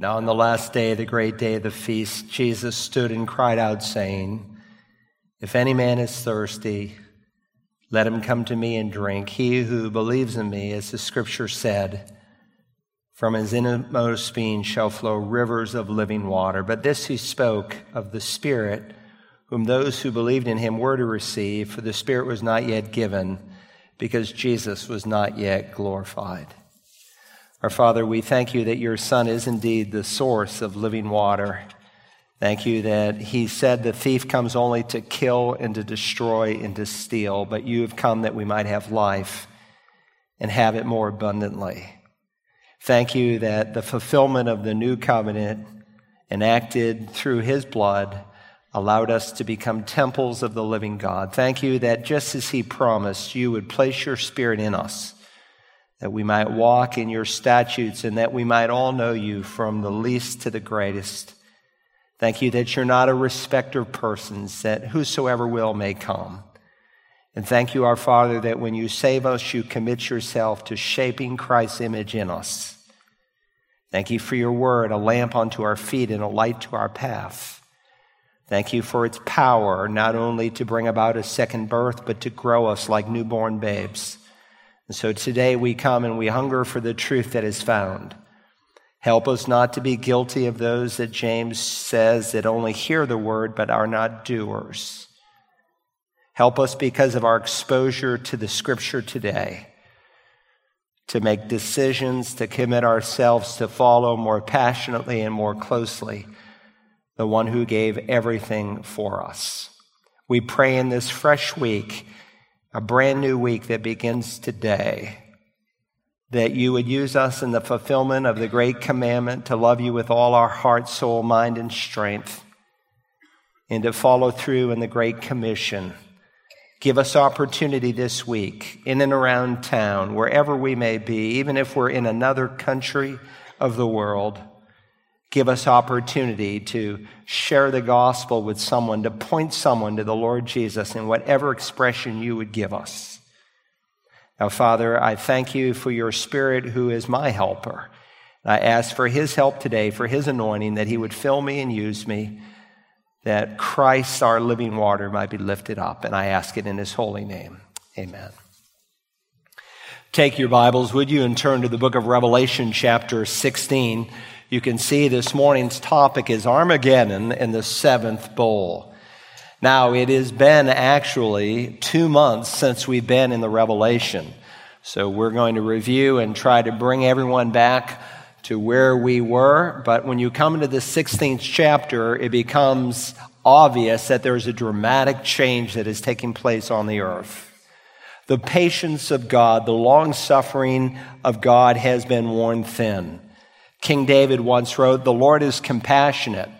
Now, on the last day, the great day of the feast, Jesus stood and cried out, saying, If any man is thirsty, let him come to me and drink. He who believes in me, as the scripture said, from his innermost being shall flow rivers of living water. But this he spoke of the Spirit, whom those who believed in him were to receive, for the Spirit was not yet given, because Jesus was not yet glorified. Our Father, we thank you that your Son is indeed the source of living water. Thank you that he said the thief comes only to kill and to destroy and to steal, but you have come that we might have life and have it more abundantly. Thank you that the fulfillment of the new covenant enacted through his blood allowed us to become temples of the living God. Thank you that just as he promised, you would place your spirit in us that we might walk in your statutes and that we might all know you from the least to the greatest. Thank you that you're not a respecter of persons, that whosoever will may come. And thank you, our Father, that when you save us, you commit yourself to shaping Christ's image in us. Thank you for your word, a lamp unto our feet and a light to our path. Thank you for its power, not only to bring about a second birth, but to grow us like newborn babes. And so today we come and we hunger for the truth that is found. Help us not to be guilty of those that James says that only hear the word but are not doers. Help us because of our exposure to the scripture today to make decisions, to commit ourselves to follow more passionately and more closely the one who gave everything for us. We pray in this fresh week a brand new week that begins today, that you would use us in the fulfillment of the great commandment to love you with all our heart, soul, mind, and strength, and to follow through in the Great Commission. Give us opportunity this week in and around town, wherever we may be, even if we're in another country of the world give us opportunity to share the gospel with someone, to point someone to the Lord Jesus in whatever expression you would give us. Now, Father, I thank you for your Spirit who is my helper. I ask for his help today, for his anointing, that he would fill me and use me, that Christ, our living water, might be lifted up. And I ask it in his holy name. Amen. Take your Bibles, would you, and turn to the book of Revelation, chapter 16. You can see this morning's topic is Armageddon and the seventh bowl. Now, it has been actually two months since we've been in the Revelation. So we're going to review and try to bring everyone back to where we were. But when you come into the 16th chapter, it becomes obvious that there's a dramatic change that is taking place on the earth. The patience of God, the long suffering of God has been worn thin. King David once wrote, The Lord is compassionate.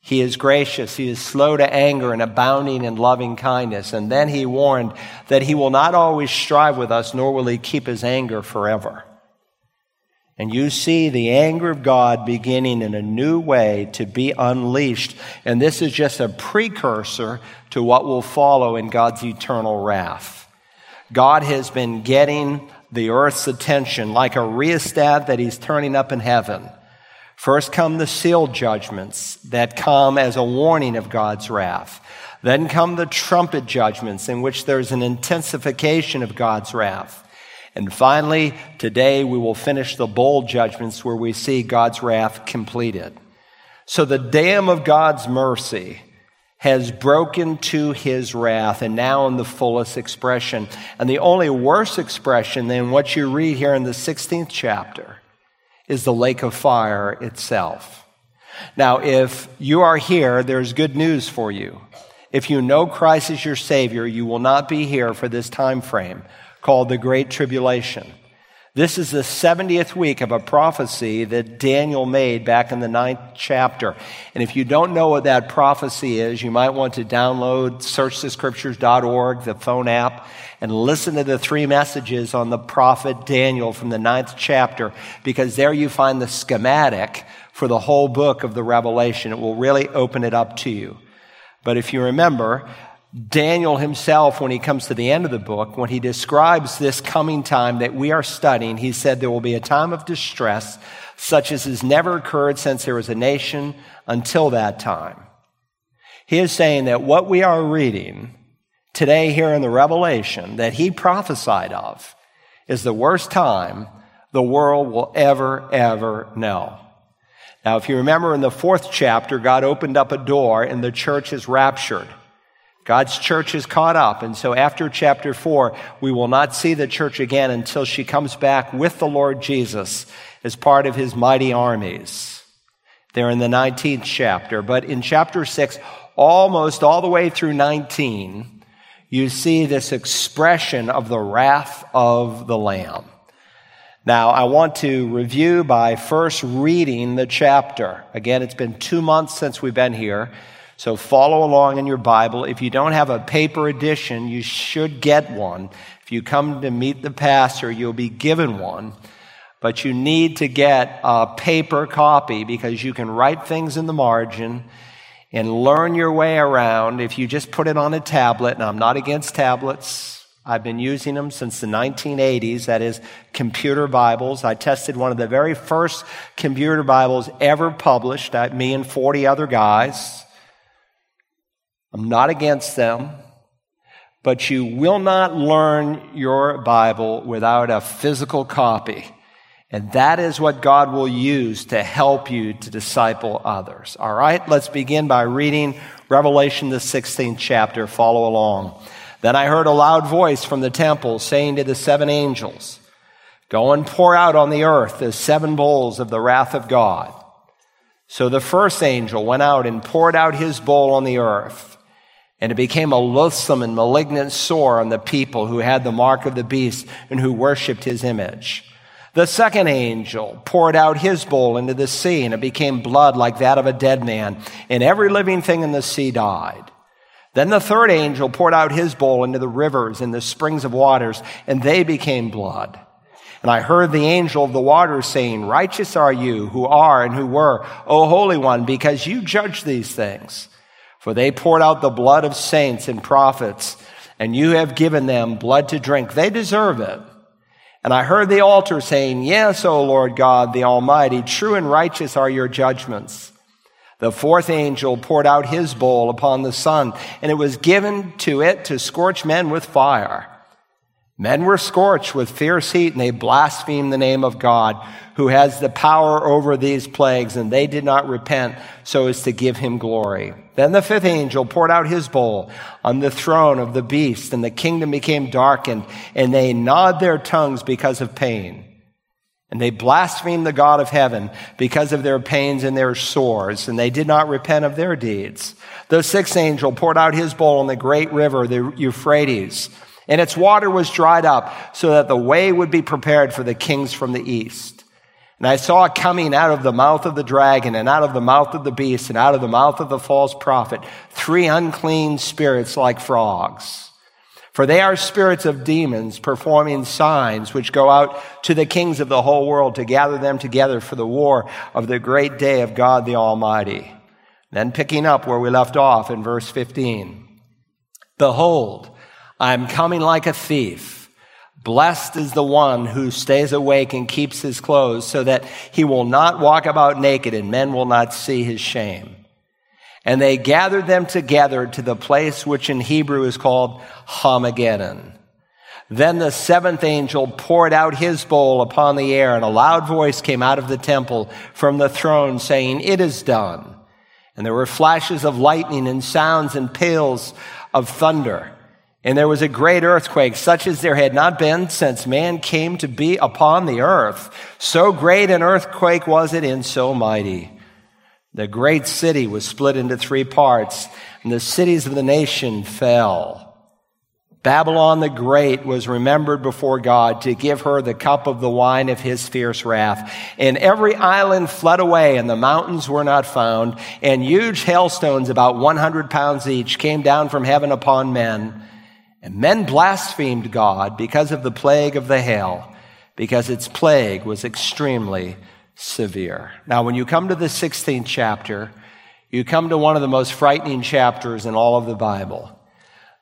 He is gracious. He is slow to anger and abounding in loving kindness. And then he warned that he will not always strive with us, nor will he keep his anger forever. And you see the anger of God beginning in a new way to be unleashed. And this is just a precursor to what will follow in God's eternal wrath. God has been getting the earth's attention like a rheostat that he's turning up in heaven. First come the sealed judgments that come as a warning of God's wrath. Then come the trumpet judgments in which there's an intensification of God's wrath. And finally, today we will finish the bowl judgments where we see God's wrath completed. So the dam of God's mercy has broken to his wrath and now in the fullest expression. And the only worse expression than what you read here in the 16th chapter is the lake of fire itself. Now, if you are here, there's good news for you. If you know Christ as your Savior, you will not be here for this time frame called the Great Tribulation. This is the 70th week of a prophecy that Daniel made back in the ninth chapter. And if you don't know what that prophecy is, you might want to download searchthescriptures.org, the phone app, and listen to the three messages on the prophet Daniel from the ninth chapter, because there you find the schematic for the whole book of the Revelation. It will really open it up to you. But if you remember, Daniel himself, when he comes to the end of the book, when he describes this coming time that we are studying, he said there will be a time of distress such as has never occurred since there was a nation until that time. He is saying that what we are reading today here in the Revelation that he prophesied of is the worst time the world will ever, ever know. Now, if you remember in the fourth chapter, God opened up a door and the church is raptured. God's church is caught up. And so after chapter four, we will not see the church again until she comes back with the Lord Jesus as part of his mighty armies. They're in the 19th chapter. But in chapter six, almost all the way through 19, you see this expression of the wrath of the Lamb. Now, I want to review by first reading the chapter. Again, it's been two months since we've been here. So follow along in your Bible. If you don't have a paper edition, you should get one. If you come to meet the pastor, you'll be given one. But you need to get a paper copy because you can write things in the margin and learn your way around if you just put it on a tablet. And I'm not against tablets. I've been using them since the 1980s, that is, computer Bibles. I tested one of the very first computer Bibles ever published, me and 40 other guys. I'm not against them, but you will not learn your Bible without a physical copy. And that is what God will use to help you to disciple others. All right, let's begin by reading Revelation, the 16th chapter. Follow along. Then I heard a loud voice from the temple saying to the seven angels, Go and pour out on the earth the seven bowls of the wrath of God. So the first angel went out and poured out his bowl on the earth. And it became a loathsome and malignant sore on the people who had the mark of the beast and who worshiped his image. The second angel poured out his bowl into the sea, and it became blood like that of a dead man, and every living thing in the sea died. Then the third angel poured out his bowl into the rivers and the springs of waters, and they became blood. And I heard the angel of the waters saying, Righteous are you who are and who were, O Holy One, because you judge these things. For they poured out the blood of saints and prophets, and you have given them blood to drink. They deserve it. And I heard the altar saying, Yes, O Lord God, the Almighty, true and righteous are your judgments. The fourth angel poured out his bowl upon the sun, and it was given to it to scorch men with fire. Men were scorched with fierce heat, and they blasphemed the name of God, who has the power over these plagues, and they did not repent so as to give him glory. Then the fifth angel poured out his bowl on the throne of the beast, and the kingdom became darkened, and they gnawed their tongues because of pain. And they blasphemed the God of heaven because of their pains and their sores, and they did not repent of their deeds. The sixth angel poured out his bowl on the great river, the Euphrates, and its water was dried up so that the way would be prepared for the kings from the east. And I saw coming out of the mouth of the dragon and out of the mouth of the beast and out of the mouth of the false prophet three unclean spirits like frogs. For they are spirits of demons performing signs which go out to the kings of the whole world to gather them together for the war of the great day of God the Almighty. Then picking up where we left off in verse 15. Behold, I am coming like a thief. Blessed is the one who stays awake and keeps his clothes so that he will not walk about naked and men will not see his shame. And they gathered them together to the place which in Hebrew is called Armageddon. Then the seventh angel poured out his bowl upon the air and a loud voice came out of the temple from the throne saying, it is done. And there were flashes of lightning and sounds and peals of thunder. And there was a great earthquake, such as there had not been since man came to be upon the earth. So great an earthquake was it and so mighty. The great city was split into three parts, and the cities of the nation fell. Babylon the Great was remembered before God to give her the cup of the wine of his fierce wrath. And every island fled away, and the mountains were not found. And huge hailstones, about 100 pounds each, came down from heaven upon men. And men blasphemed God because of the plague of the hail, because its plague was extremely severe. Now, when you come to the 16th chapter, you come to one of the most frightening chapters in all of the Bible.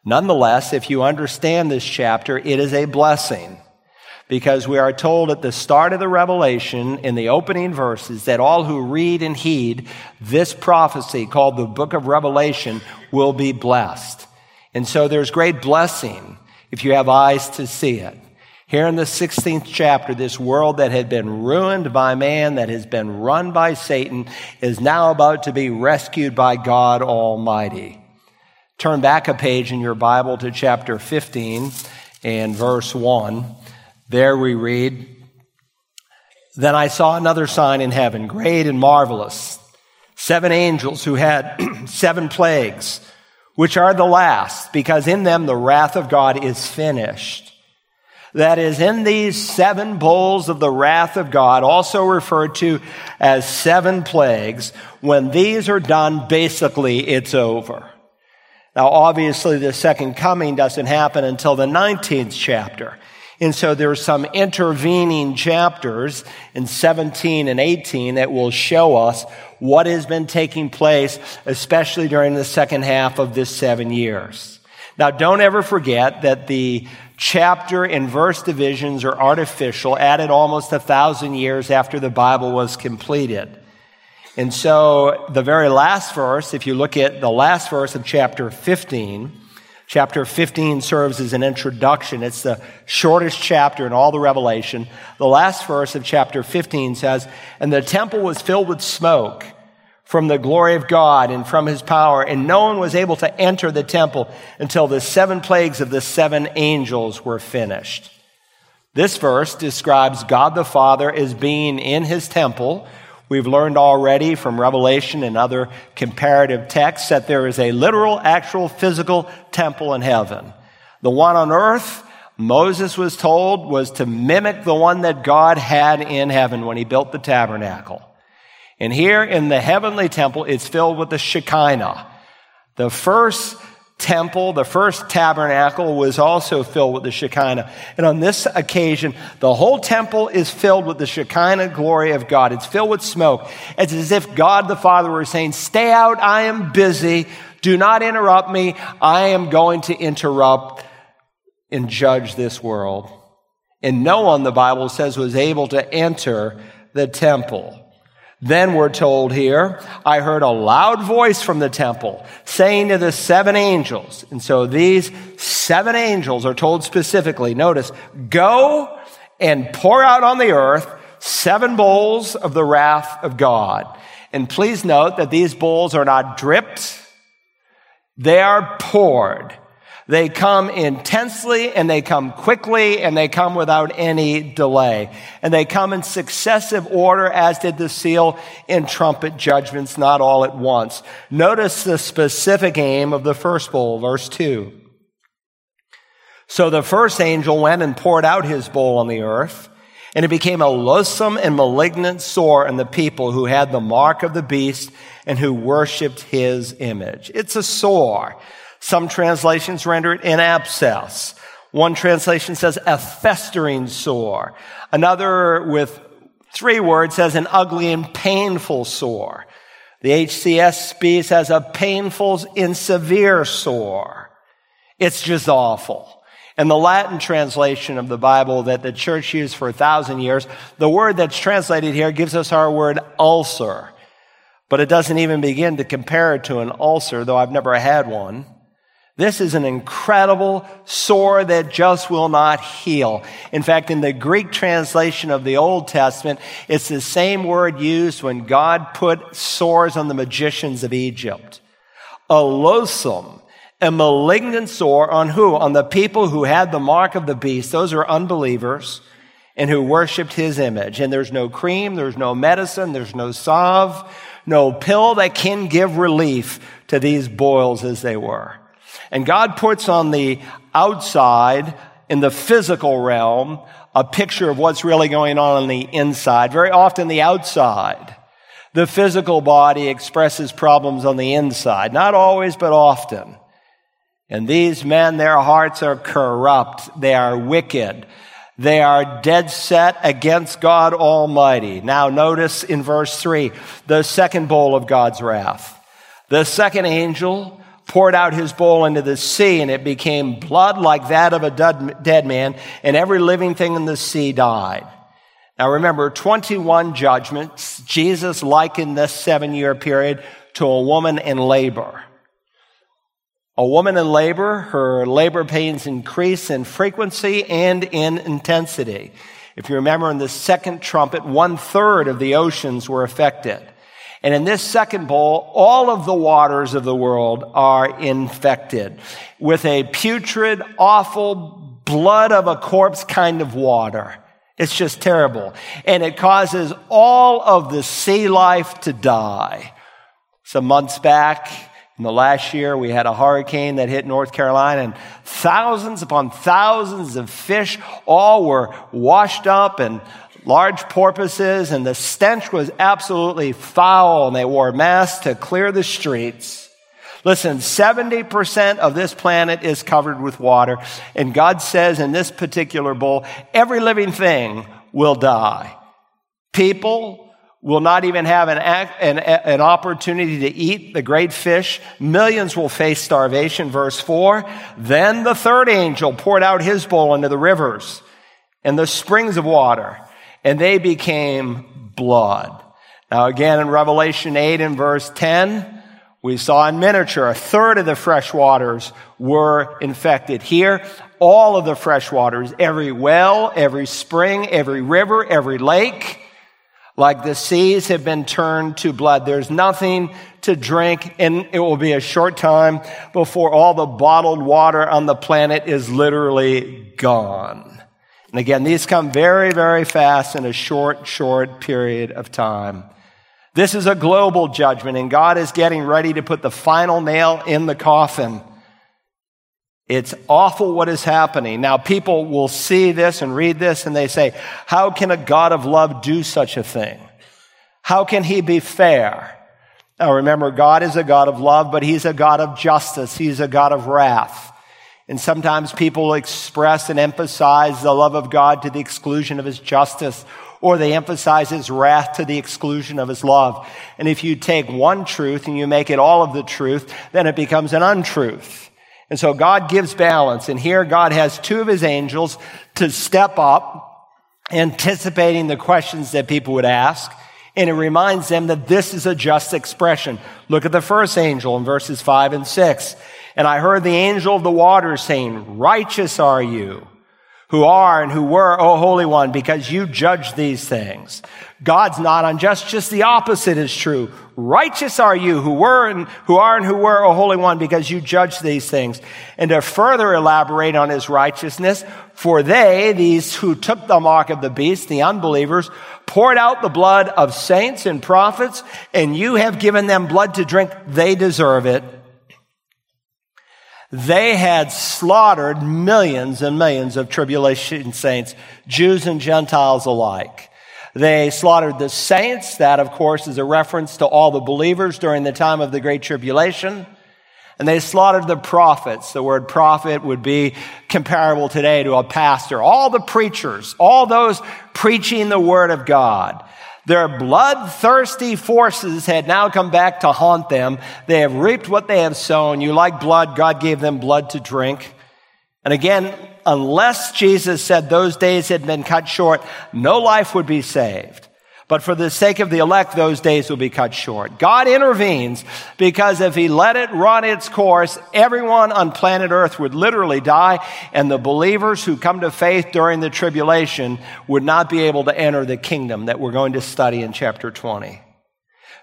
Nonetheless, if you understand this chapter, it is a blessing because we are told at the start of the revelation in the opening verses that all who read and heed this prophecy called the book of Revelation will be blessed. And so there's great blessing if you have eyes to see it. Here in the 16th chapter, this world that had been ruined by man, that has been run by Satan, is now about to be rescued by God Almighty. Turn back a page in your Bible to chapter 15 and verse 1. There we read, Then I saw another sign in heaven, great and marvelous. Seven angels who had seven plagues, which are the last, because in them the wrath of God is finished. That is, in these seven bowls of the wrath of God, also referred to as seven plagues, when these are done, basically it's over. Now, obviously, the second coming doesn't happen until the 19th chapter. And so there are some intervening chapters in 17 and 18 that will show us what has been taking place, especially during the second half of this seven years. Now, don't ever forget that the chapter and verse divisions are artificial, added almost a thousand years after the Bible was completed. And so the very last verse, if you look at the last verse of chapter 15, chapter 15 serves as an introduction. It's the shortest chapter in all the Revelation. The last verse of chapter 15 says, And the temple was filled with smoke from the glory of God and from his power, and no one was able to enter the temple until the seven plagues of the seven angels were finished. This verse describes God the Father as being in his temple We've learned already from Revelation and other comparative texts that there is a literal, actual, physical temple in heaven. The one on earth, Moses was told, was to mimic the one that God had in heaven when he built the tabernacle. And here in the heavenly temple, it's filled with the Shekinah. The first temple, the first tabernacle was also filled with the Shekinah. And on this occasion, the whole temple is filled with the Shekinah glory of God. It's filled with smoke. It's as if God the Father were saying, Stay out, I am busy. Do not interrupt me. I am going to interrupt and judge this world. And no one, the Bible says, was able to enter the temple. Then we're told here, I heard a loud voice from the temple saying to the seven angels, and so these seven angels are told specifically, notice, go and pour out on the earth seven bowls of the wrath of God. And please note that these bowls are not dripped, they are poured. They come intensely and they come quickly and they come without any delay. And they come in successive order as did the seal and trumpet judgments, not all at once. Notice the specific aim of the first bowl, verse 2. So the first angel went and poured out his bowl on the earth and it became a loathsome and malignant sore in the people who had the mark of the beast and who worshiped his image. It's a sore. Some translations render it an abscess. One translation says a festering sore. Another with three words says an ugly and painful sore. The HCSB says a painful and severe sore. It's just awful. And the Latin translation of the Bible that the church used for a thousand years, the word that's translated here gives us our word ulcer. But it doesn't even begin to compare it to an ulcer, though I've never had one. This is an incredible sore that just will not heal. In fact, in the Greek translation of the Old Testament, it's the same word used when God put sores on the magicians of Egypt. A loathsome, a malignant sore on who? On the people who had the mark of the beast. Those are unbelievers and who worshiped his image. And there's no cream, there's no medicine, there's no salve, no pill that can give relief to these boils as they were. And God puts on the outside, in the physical realm, a picture of what's really going on on the inside. Very often the outside. The physical body expresses problems on the inside. Not always, but often. And these men, their hearts are corrupt. They are wicked. They are dead set against God Almighty. Now notice in verse three, the second bowl of God's wrath. The second angel poured out his bowl into the sea, and it became blood like that of a dead man, and every living thing in the sea died. Now remember, 21 judgments. Jesus likened this seven year period to a woman in labor. A woman in labor, her labor pains increase in frequency and in intensity. If you remember in the second trumpet, one third of the oceans were affected. And in this second bowl, all of the waters of the world are infected with a putrid, awful, blood of a corpse kind of water. It's just terrible. And it causes all of the sea life to die. Some months back, in the last year, we had a hurricane that hit North Carolina, and thousands upon thousands of fish all were washed up, and large porpoises, and the stench was absolutely foul, and they wore masks to clear the streets. Listen, 70% of this planet is covered with water, and God says in this particular bowl, every living thing will die. People, will not even have an, an, an, opportunity to eat the great fish. Millions will face starvation. Verse 4. Then the third angel poured out his bowl into the rivers and the springs of water, and they became blood. Now, again, in Revelation 8 and verse 10, we saw in miniature a third of the fresh waters were infected. Here, all of the fresh waters, every well, every spring, every river, every lake, like the seas have been turned to blood. There's nothing to drink, and it will be a short time before all the bottled water on the planet is literally gone. And again, these come very, very fast in a short, short period of time. This is a global judgment, and God is getting ready to put the final nail in the coffin. It's awful what is happening. Now, people will see this and read this and they say, How can a God of love do such a thing? How can he be fair? Now, remember, God is a God of love, but he's a God of justice. He's a God of wrath. And sometimes people express and emphasize the love of God to the exclusion of his justice, or they emphasize his wrath to the exclusion of his love. And if you take one truth and you make it all of the truth, then it becomes an untruth. And so God gives balance. And here God has two of his angels to step up, anticipating the questions that people would ask. And it reminds them that this is a just expression. Look at the first angel in verses five and six. And I heard the angel of the waters saying, righteous are you who are and who were, O Holy One, because you judge these things. God's not unjust, just the opposite is true. Righteous are you who were and who are and who were, O Holy One, because you judge these things. And to further elaborate on his righteousness, for they, these who took the mark of the beast, the unbelievers, poured out the blood of saints and prophets, and you have given them blood to drink. They deserve it they had slaughtered millions and millions of tribulation saints, Jews and Gentiles alike. They slaughtered the saints. That, of course, is a reference to all the believers during the time of the Great Tribulation. And they slaughtered the prophets. The word prophet would be comparable today to a pastor. All the preachers, all those preaching the word of God. Their bloodthirsty forces had now come back to haunt them. They have reaped what they have sown. You like blood, God gave them blood to drink. And again, unless Jesus said those days had been cut short, no life would be saved. But for the sake of the elect, those days will be cut short. God intervenes because if he let it run its course, everyone on planet earth would literally die and the believers who come to faith during the tribulation would not be able to enter the kingdom that we're going to study in chapter 20.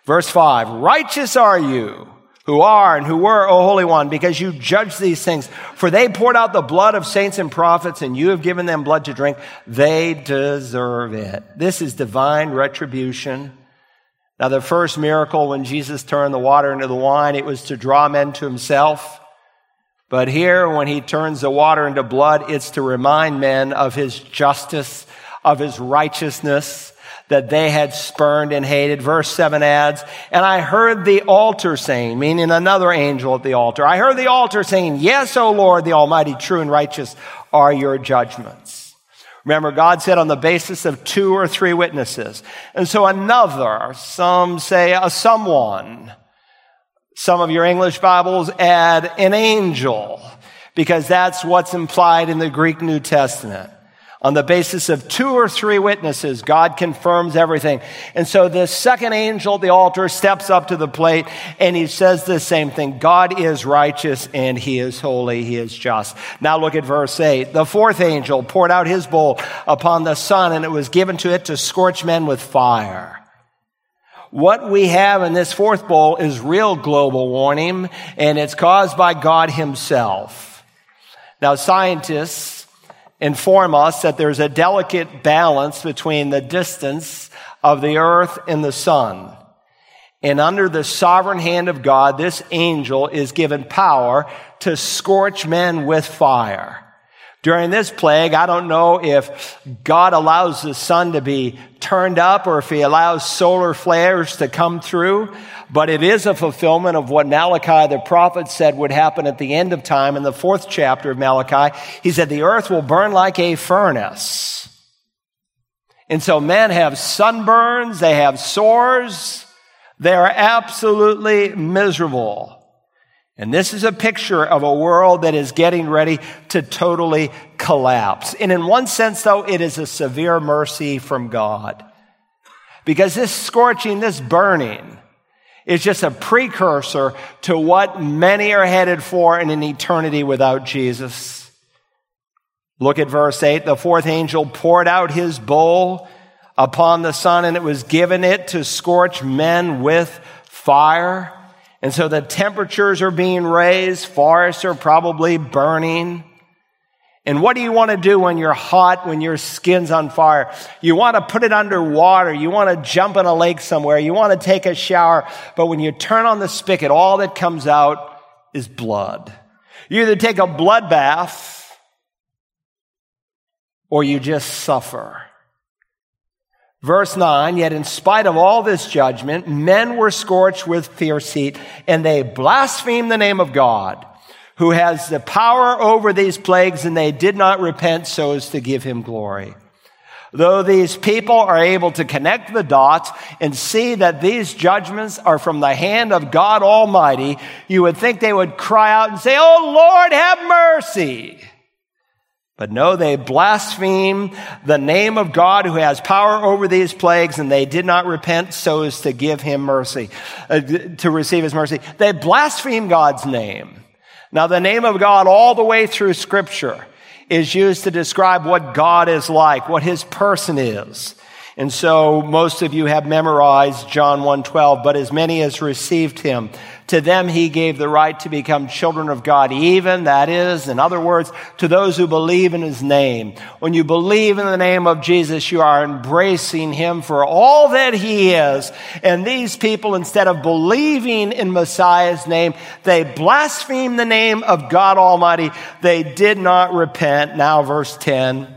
Verse 5, righteous are you who are and who were, O Holy One, because you judge these things. For they poured out the blood of saints and prophets, and you have given them blood to drink. They deserve it. This is divine retribution. Now, the first miracle when Jesus turned the water into the wine, it was to draw men to himself. But here, when he turns the water into blood, it's to remind men of his justice, of his righteousness, that they had spurned and hated. Verse 7 adds, And I heard the altar saying, meaning another angel at the altar, I heard the altar saying, Yes, O Lord, the Almighty, true and righteous are your judgments. Remember, God said on the basis of two or three witnesses. And so another, some say a someone, Some of your English Bibles add an angel because that's what's implied in the Greek New Testament. On the basis of two or three witnesses, God confirms everything. And so the second angel at the altar steps up to the plate and he says the same thing. God is righteous and he is holy. He is just. Now look at verse 8. The fourth angel poured out his bowl upon the sun and it was given to it to scorch men with fire. What we have in this fourth bowl is real global warming and it's caused by God himself. Now scientists inform us that there's a delicate balance between the distance of the earth and the sun. And under the sovereign hand of God, this angel is given power to scorch men with fire. During this plague, I don't know if God allows the sun to be turned up or if he allows solar flares to come through, but it is a fulfillment of what Malachi the prophet said would happen at the end of time in the fourth chapter of Malachi. He said, the earth will burn like a furnace. And so men have sunburns, they have sores, they are absolutely miserable. And this is a picture of a world that is getting ready to totally collapse. And in one sense, though, it is a severe mercy from God. Because this scorching, this burning, is just a precursor to what many are headed for in an eternity without Jesus. Look at verse 8. The fourth angel poured out his bowl upon the sun, and it was given it to scorch men with fire. And so the temperatures are being raised, forests are probably burning. And what do you want to do when you're hot, when your skin's on fire? You want to put it under water. You want to jump in a lake somewhere. You want to take a shower. But when you turn on the spigot, all that comes out is blood. You either take a blood bath or you just suffer. Verse 9, yet in spite of all this judgment, men were scorched with fierce heat, and they blasphemed the name of God, who has the power over these plagues, and they did not repent so as to give him glory. Though these people are able to connect the dots and see that these judgments are from the hand of God Almighty, you would think they would cry out and say, Oh Lord, have mercy. But no, they blaspheme the name of God who has power over these plagues, and they did not repent so as to give him mercy, uh, to receive his mercy. They blaspheme God's name. Now, the name of God all the way through scripture is used to describe what God is like, what his person is. And so most of you have memorized John 1:12, but as many as received him, to them he gave the right to become children of God, even that is, in other words, to those who believe in his name. When you believe in the name of Jesus, you are embracing him for all that he is. And these people, instead of believing in Messiah's name, they blaspheme the name of God Almighty. They did not repent. Now verse 10.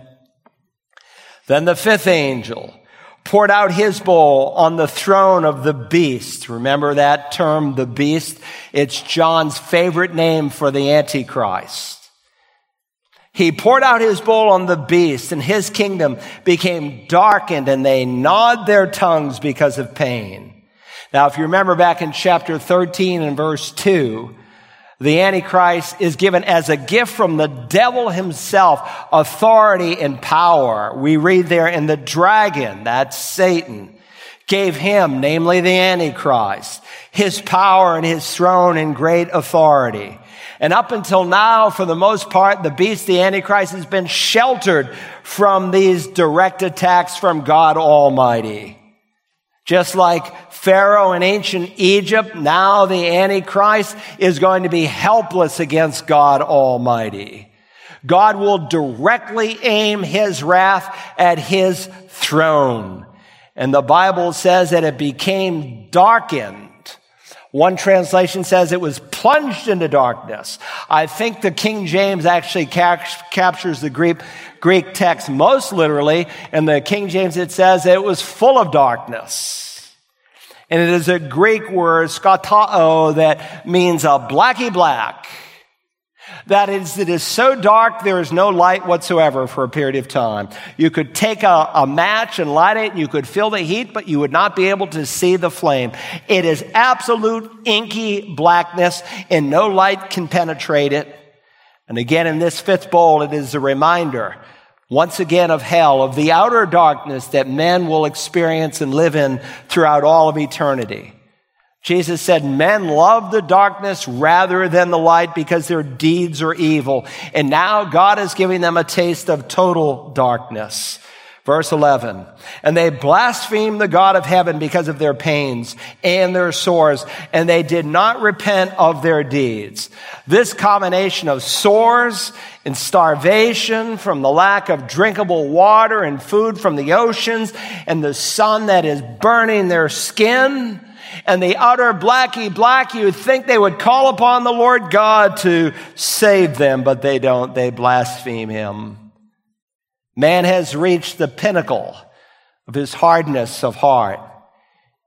Then the fifth angel, poured out his bowl on the throne of the beast. Remember that term, the beast? It's John's favorite name for the Antichrist. He poured out his bowl on the beast and his kingdom became darkened and they gnawed their tongues because of pain. Now, if you remember back in chapter 13 and verse 2, the Antichrist is given as a gift from the devil himself authority and power. We read there in the dragon, that's Satan, gave him, namely the Antichrist, his power and his throne and great authority. And up until now, for the most part, the beast, the Antichrist, has been sheltered from these direct attacks from God Almighty. Just like Pharaoh in ancient Egypt, now the Antichrist is going to be helpless against God Almighty. God will directly aim his wrath at his throne. And the Bible says that it became darkened. One translation says it was plunged into darkness. I think the King James actually captures the Greek, Greek text most literally. In the King James, it says it was full of darkness. And it is a Greek word, skatao, that means a blacky black. That is, it is so dark there is no light whatsoever for a period of time. You could take a, a, match and light it, and you could feel the heat, but you would not be able to see the flame. It is absolute inky blackness, and no light can penetrate it. And again, in this fifth bowl, it is a reminder, once again, of hell, of the outer darkness that men will experience and live in throughout all of eternity. Jesus said, men love the darkness rather than the light because their deeds are evil. And now God is giving them a taste of total darkness. Verse 11. And they blasphemed the God of heaven because of their pains and their sores, and they did not repent of their deeds. This combination of sores and starvation from the lack of drinkable water and food from the oceans and the sun that is burning their skin and the utter blacky black, you would think they would call upon the Lord God to save them, but they don't. They blaspheme him. Man has reached the pinnacle of his hardness of heart.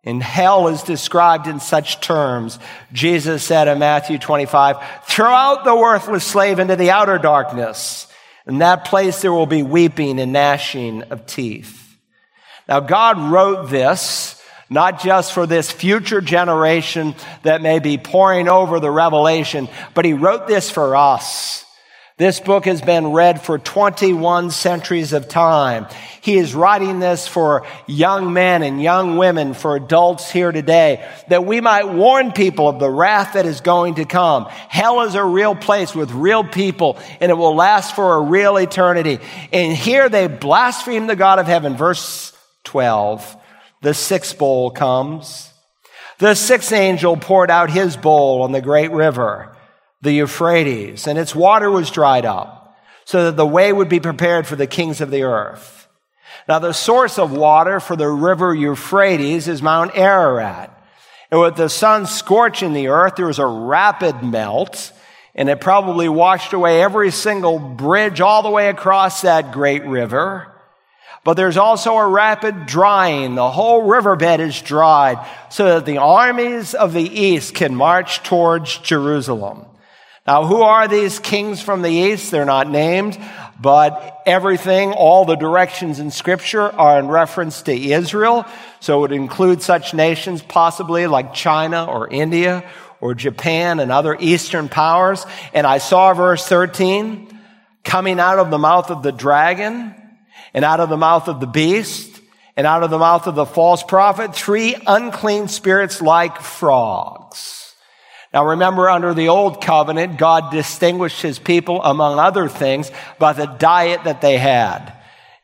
And hell is described in such terms. Jesus said in Matthew 25, throw out the worthless slave into the outer darkness. In that place there will be weeping and gnashing of teeth. Now God wrote this not just for this future generation that may be poring over the revelation, but he wrote this for us. This book has been read for 21 centuries of time. He is writing this for young men and young women, for adults here today, that we might warn people of the wrath that is going to come. Hell is a real place with real people, and it will last for a real eternity. And here they blaspheme the God of heaven. Verse 12 the sixth bowl comes. The sixth angel poured out his bowl on the great river, the Euphrates, and its water was dried up, so that the way would be prepared for the kings of the earth. Now, the source of water for the river Euphrates is Mount Ararat. And with the sun scorching the earth, there was a rapid melt, and it probably washed away every single bridge all the way across that great river. But there's also a rapid drying. The whole riverbed is dried so that the armies of the east can march towards Jerusalem. Now, who are these kings from the east? They're not named, but everything, all the directions in scripture are in reference to Israel. So it would include such nations possibly like China or India or Japan and other eastern powers. And I saw verse 13 coming out of the mouth of the dragon and out of the mouth of the beast and out of the mouth of the false prophet, three unclean spirits like frogs. Now remember, under the old covenant, God distinguished his people, among other things, by the diet that they had.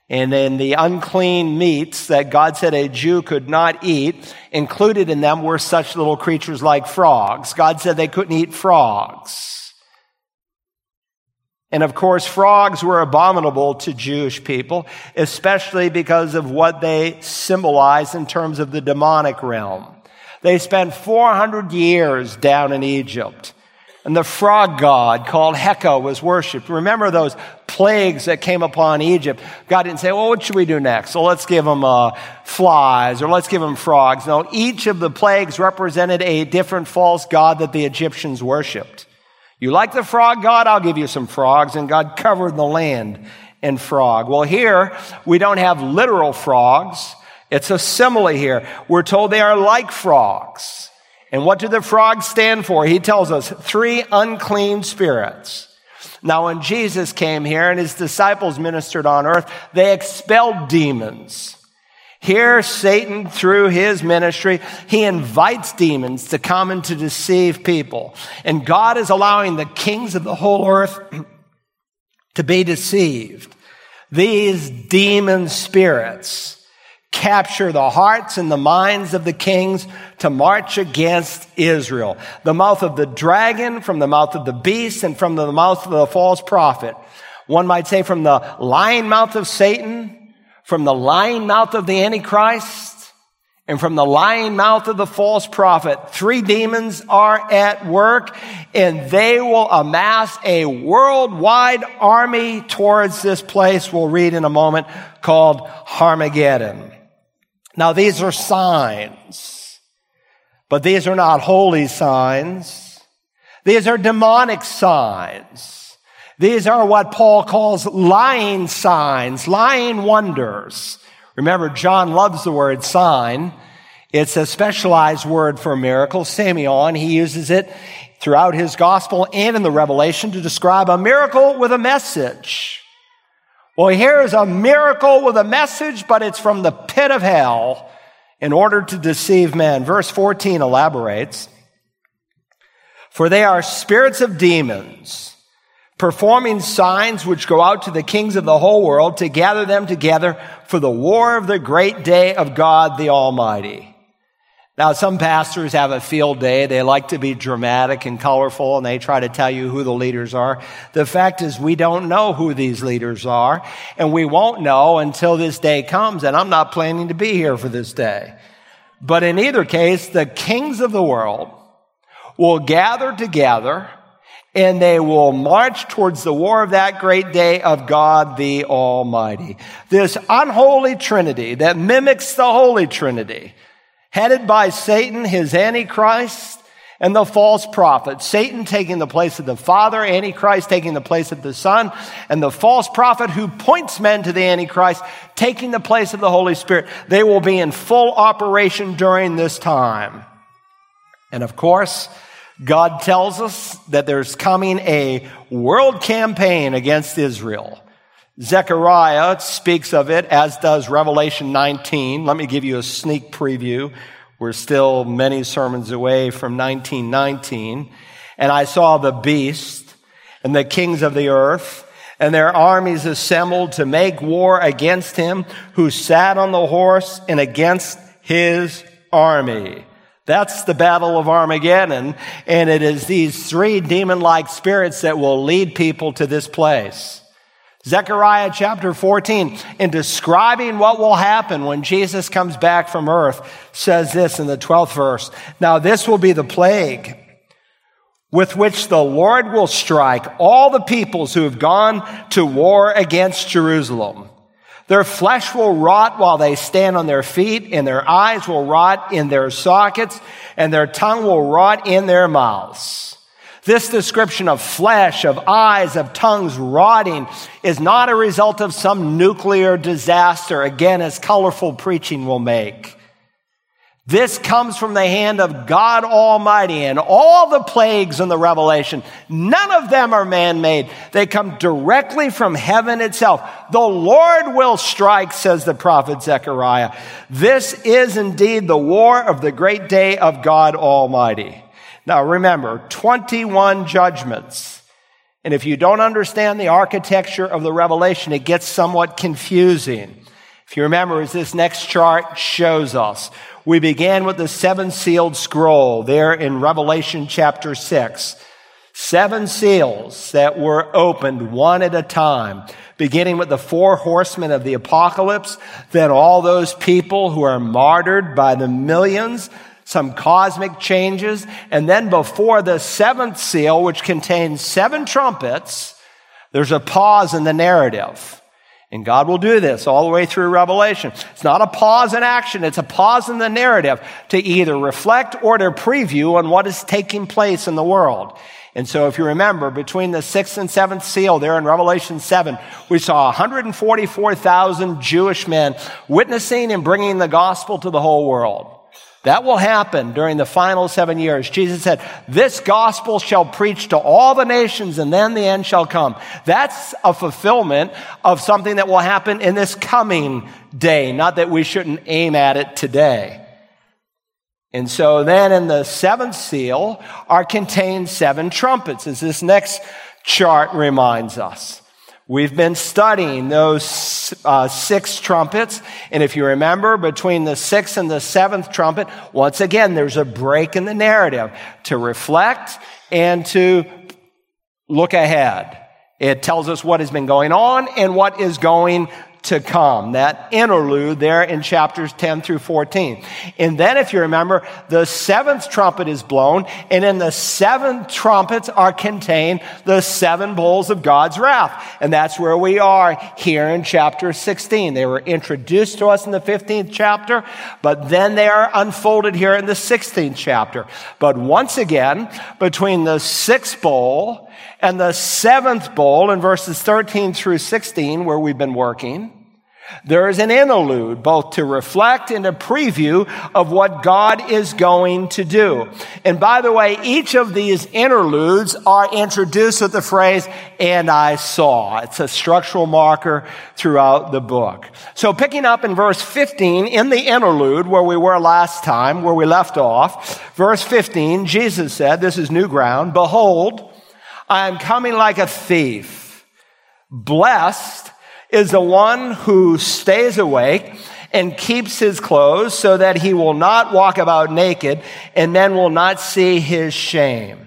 And in the unclean meats that God said a Jew could not eat, included in them were such little creatures like frogs. God said they couldn't eat frogs. And of course, frogs were abominable to Jewish people, especially because of what they symbolize in terms of the demonic realm. They spent 400 years down in Egypt. And the frog god called Heka was worshiped. Remember those plagues that came upon Egypt? God didn't say, well, what should we do next? So let's give them uh, flies or let's give them frogs. No, each of the plagues represented a different false god that the Egyptians worshiped. You like the frog God? I'll give you some frogs. And God covered the land in frog. Well, here we don't have literal frogs. It's a simile here. We're told they are like frogs. And what do the frogs stand for? He tells us three unclean spirits. Now, when Jesus came here and his disciples ministered on earth, they expelled demons. Here, Satan, through his ministry, he invites demons to come and to deceive people. And God is allowing the kings of the whole earth to be deceived. These demon spirits capture the hearts and the minds of the kings to march against Israel. The mouth of the dragon, from the mouth of the beast, and from the mouth of the false prophet. One might say from the lying mouth of Satan, from the lying mouth of the Antichrist and from the lying mouth of the false prophet. Three demons are at work and they will amass a worldwide army towards this place we'll read in a moment called Armageddon. Now these are signs, but these are not holy signs. These are demonic signs. These are what Paul calls lying signs, lying wonders. Remember, John loves the word sign. It's a specialized word for miracle. Semeion, he uses it throughout his gospel and in the Revelation to describe a miracle with a message. Well, here's a miracle with a message, but it's from the pit of hell in order to deceive men. Verse 14 elaborates, for they are spirits of demons performing signs which go out to the kings of the whole world to gather them together for the war of the great day of God the Almighty. Now, some pastors have a field day. They like to be dramatic and colorful and they try to tell you who the leaders are. The fact is we don't know who these leaders are and we won't know until this day comes. And I'm not planning to be here for this day. But in either case, the kings of the world will gather together and they will march towards the war of that great day of God the Almighty. This unholy Trinity that mimics the Holy Trinity headed by Satan, his Antichrist, and the false prophet. Satan taking the place of the Father, Antichrist taking the place of the Son, and the false prophet who points men to the Antichrist taking the place of the Holy Spirit. They will be in full operation during this time. And of course, God tells us that there's coming a world campaign against Israel. Zechariah speaks of it, as does Revelation 19. Let me give you a sneak preview. We're still many sermons away from 1919. And I saw the beast and the kings of the earth and their armies assembled to make war against him who sat on the horse and against his army. That's the battle of Armageddon. And it is these three demon like spirits that will lead people to this place. Zechariah chapter 14, in describing what will happen when Jesus comes back from earth, says this in the 12th verse. Now this will be the plague with which the Lord will strike all the peoples who have gone to war against Jerusalem. Their flesh will rot while they stand on their feet, and their eyes will rot in their sockets, and their tongue will rot in their mouths. This description of flesh, of eyes, of tongues rotting is not a result of some nuclear disaster, again, as colorful preaching will make. This comes from the hand of God Almighty and all the plagues in the Revelation. None of them are man-made. They come directly from heaven itself. The Lord will strike, says the prophet Zechariah. This is indeed the war of the great day of God Almighty. Now remember, 21 judgments. And if you don't understand the architecture of the revelation, it gets somewhat confusing. If you remember, as this next chart shows us, we began with the seven sealed scroll there in Revelation chapter 6. Seven seals that were opened one at a time, beginning with the four horsemen of the apocalypse, then all those people who are martyred by the millions, some cosmic changes, and then before the seventh seal, which contains seven trumpets, there's a pause in the narrative. And God will do this all the way through Revelation. It's not a pause in action, it's a pause in the narrative to either reflect or to preview on what is taking place in the world. And so if you remember, between the sixth and seventh seal there in Revelation 7, we saw 144,000 Jewish men witnessing and bringing the gospel to the whole world. That will happen during the final seven years. Jesus said, this gospel shall preach to all the nations and then the end shall come. That's a fulfillment of something that will happen in this coming day. Not that we shouldn't aim at it today. And so then in the seventh seal are contained seven trumpets, as this next chart reminds us. We've been studying those uh, six trumpets. And if you remember, between the sixth and the seventh trumpet, once again, there's a break in the narrative to reflect and to look ahead. It tells us what has been going on and what is going to come. That interlude there in chapters 10 through 14. And then, if you remember, the seventh trumpet is blown, and in the seven trumpets are contained the seven bowls of God's wrath. And that's where we are here in chapter 16. They were introduced to us in the 15th chapter, but then they are unfolded here in the 16th chapter. But once again, between the sixth bowl and the seventh bowl in verses 13 through 16, where we've been working, there is an interlude, both to reflect and a preview of what God is going to do. And by the way, each of these interludes are introduced with the phrase, and I saw. It's a structural marker throughout the book. So picking up in verse 15, in the interlude where we were last time, where we left off, verse 15, Jesus said, this is new ground, behold, I am coming like a thief. Blessed is the one who stays awake and keeps his clothes so that he will not walk about naked and men will not see his shame.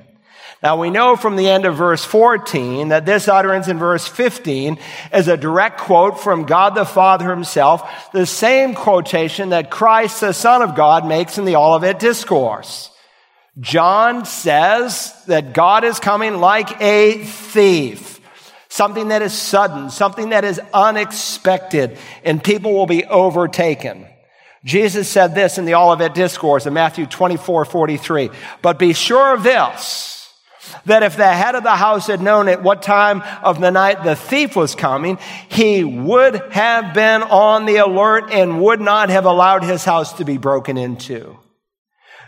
Now we know from the end of verse 14 that this utterance in verse 15 is a direct quote from God the Father himself, the same quotation that Christ, the Son of God, makes in the Olivet Discourse. John says that God is coming like a thief something that is sudden, something that is unexpected, and people will be overtaken. Jesus said this in the Olivet Discourse in Matthew 24, 43. But be sure of this, that if the head of the house had known at what time of the night the thief was coming, he would have been on the alert and would not have allowed his house to be broken into.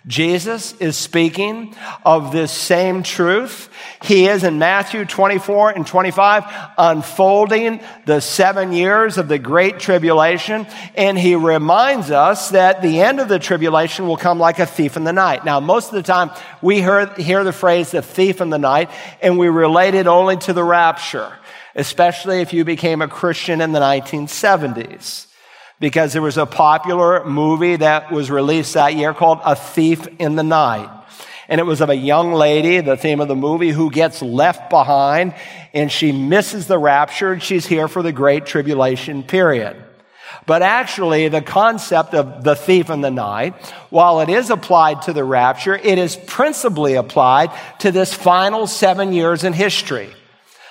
Jesus is speaking of this same truth. He is in Matthew 24 and 25 unfolding the seven years of the great tribulation. And he reminds us that the end of the tribulation will come like a thief in the night. Now, most of the time we hear, hear the phrase the thief in the night and we relate it only to the rapture, especially if you became a Christian in the 1970s because there was a popular movie that was released that year called A Thief in the Night. And it was of a young lady, the theme of the movie, who gets left behind and she misses the rapture and she's here for the great tribulation period. But actually, the concept of the thief in the night, while it is applied to the rapture, it is principally applied to this final seven years in history.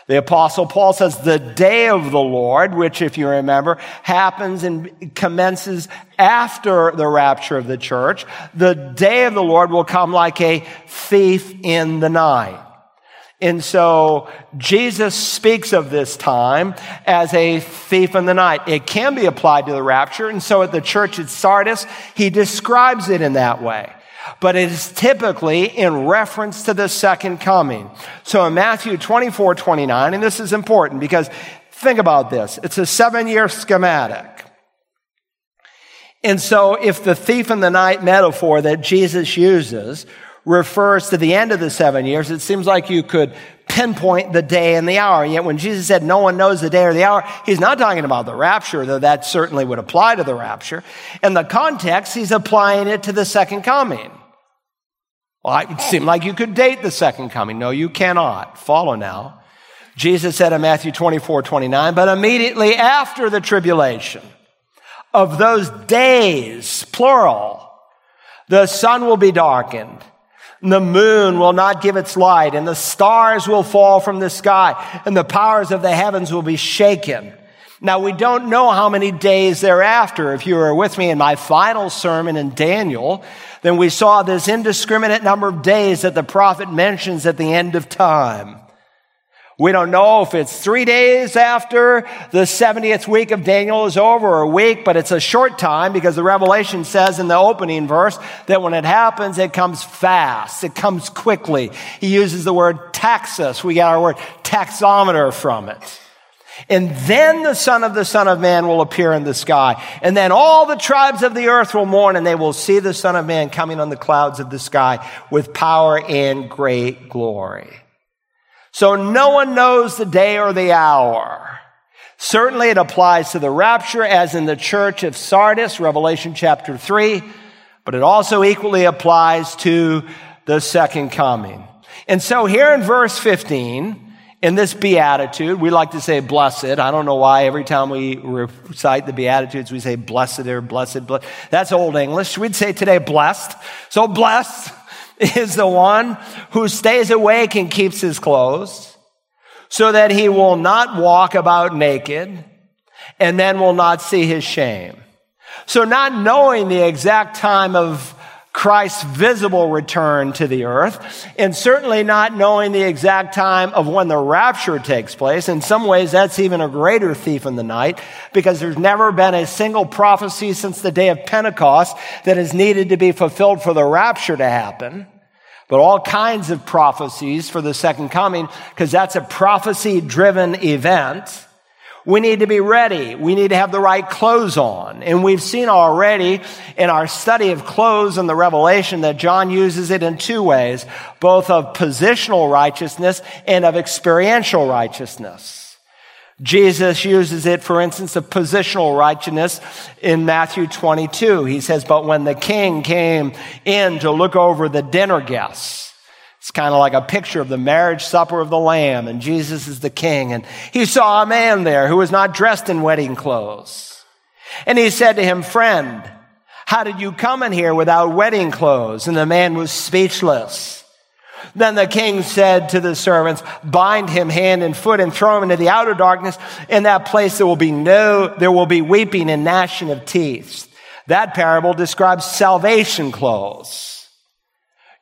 The apostle Paul says the day of the Lord, which if you remember, happens and commences after the rapture of the church. The day of the Lord will come like a thief in the night. And so Jesus speaks of this time as a thief in the night. It can be applied to the rapture. And so at the church at Sardis, he describes it in that way but it is typically in reference to the second coming. So in Matthew 24, 29, and this is important because think about this. It's a seven year schematic. And so if the thief in the night metaphor that Jesus uses refers to the end of the seven years, it seems like you could pinpoint the day and the hour. And yet when Jesus said no one knows the day or the hour, he's not talking about the rapture, though that certainly would apply to the rapture. In the context, he's applying it to the second coming. Well, it seem like you could date the second coming. No, you cannot. Follow now. Jesus said in Matthew 24, 29, but immediately after the tribulation of those days, plural, the sun will be darkened. The moon will not give its light and the stars will fall from the sky and the powers of the heavens will be shaken. Now we don't know how many days thereafter. If you were with me in my final sermon in Daniel, then we saw this indiscriminate number of days that the prophet mentions at the end of time. We don't know if it's three days after the 70th week of Daniel is over or a week, but it's a short time because the Revelation says in the opening verse that when it happens, it comes fast. It comes quickly. He uses the word taxus. We get our word tachometer from it. And then the son of the son of man will appear in the sky. And then all the tribes of the earth will mourn and they will see the son of man coming on the clouds of the sky with power and great glory. So no one knows the day or the hour. Certainly it applies to the rapture as in the church of Sardis, Revelation chapter three, but it also equally applies to the second coming. And so here in verse 15, in this beatitude, we like to say blessed. I don't know why every time we recite the beatitudes, we say blessed or blessed. blessed. That's old English. We'd say today blessed. So blessed is the one who stays awake and keeps his clothes so that he will not walk about naked and then will not see his shame. So not knowing the exact time of Christ's visible return to the earth, and certainly not knowing the exact time of when the rapture takes place. In some ways, that's even a greater thief in the night because there's never been a single prophecy since the day of Pentecost that is needed to be fulfilled for the rapture to happen. But all kinds of prophecies for the second coming because that's a prophecy driven event. We need to be ready. We need to have the right clothes on. And we've seen already in our study of clothes and the revelation that John uses it in two ways, both of positional righteousness and of experiential righteousness. Jesus uses it, for instance, of positional righteousness in Matthew 22. He says, but when the king came in to look over the dinner guests, it's kind of like a picture of the marriage supper of the Lamb, and Jesus is the king. And he saw a man there who was not dressed in wedding clothes. And he said to him, Friend, how did you come in here without wedding clothes? And the man was speechless. Then the king said to the servants, bind him hand and foot and throw him into the outer darkness. In that place there will be no, there will be weeping and gnashing of teeth. That parable describes salvation clothes.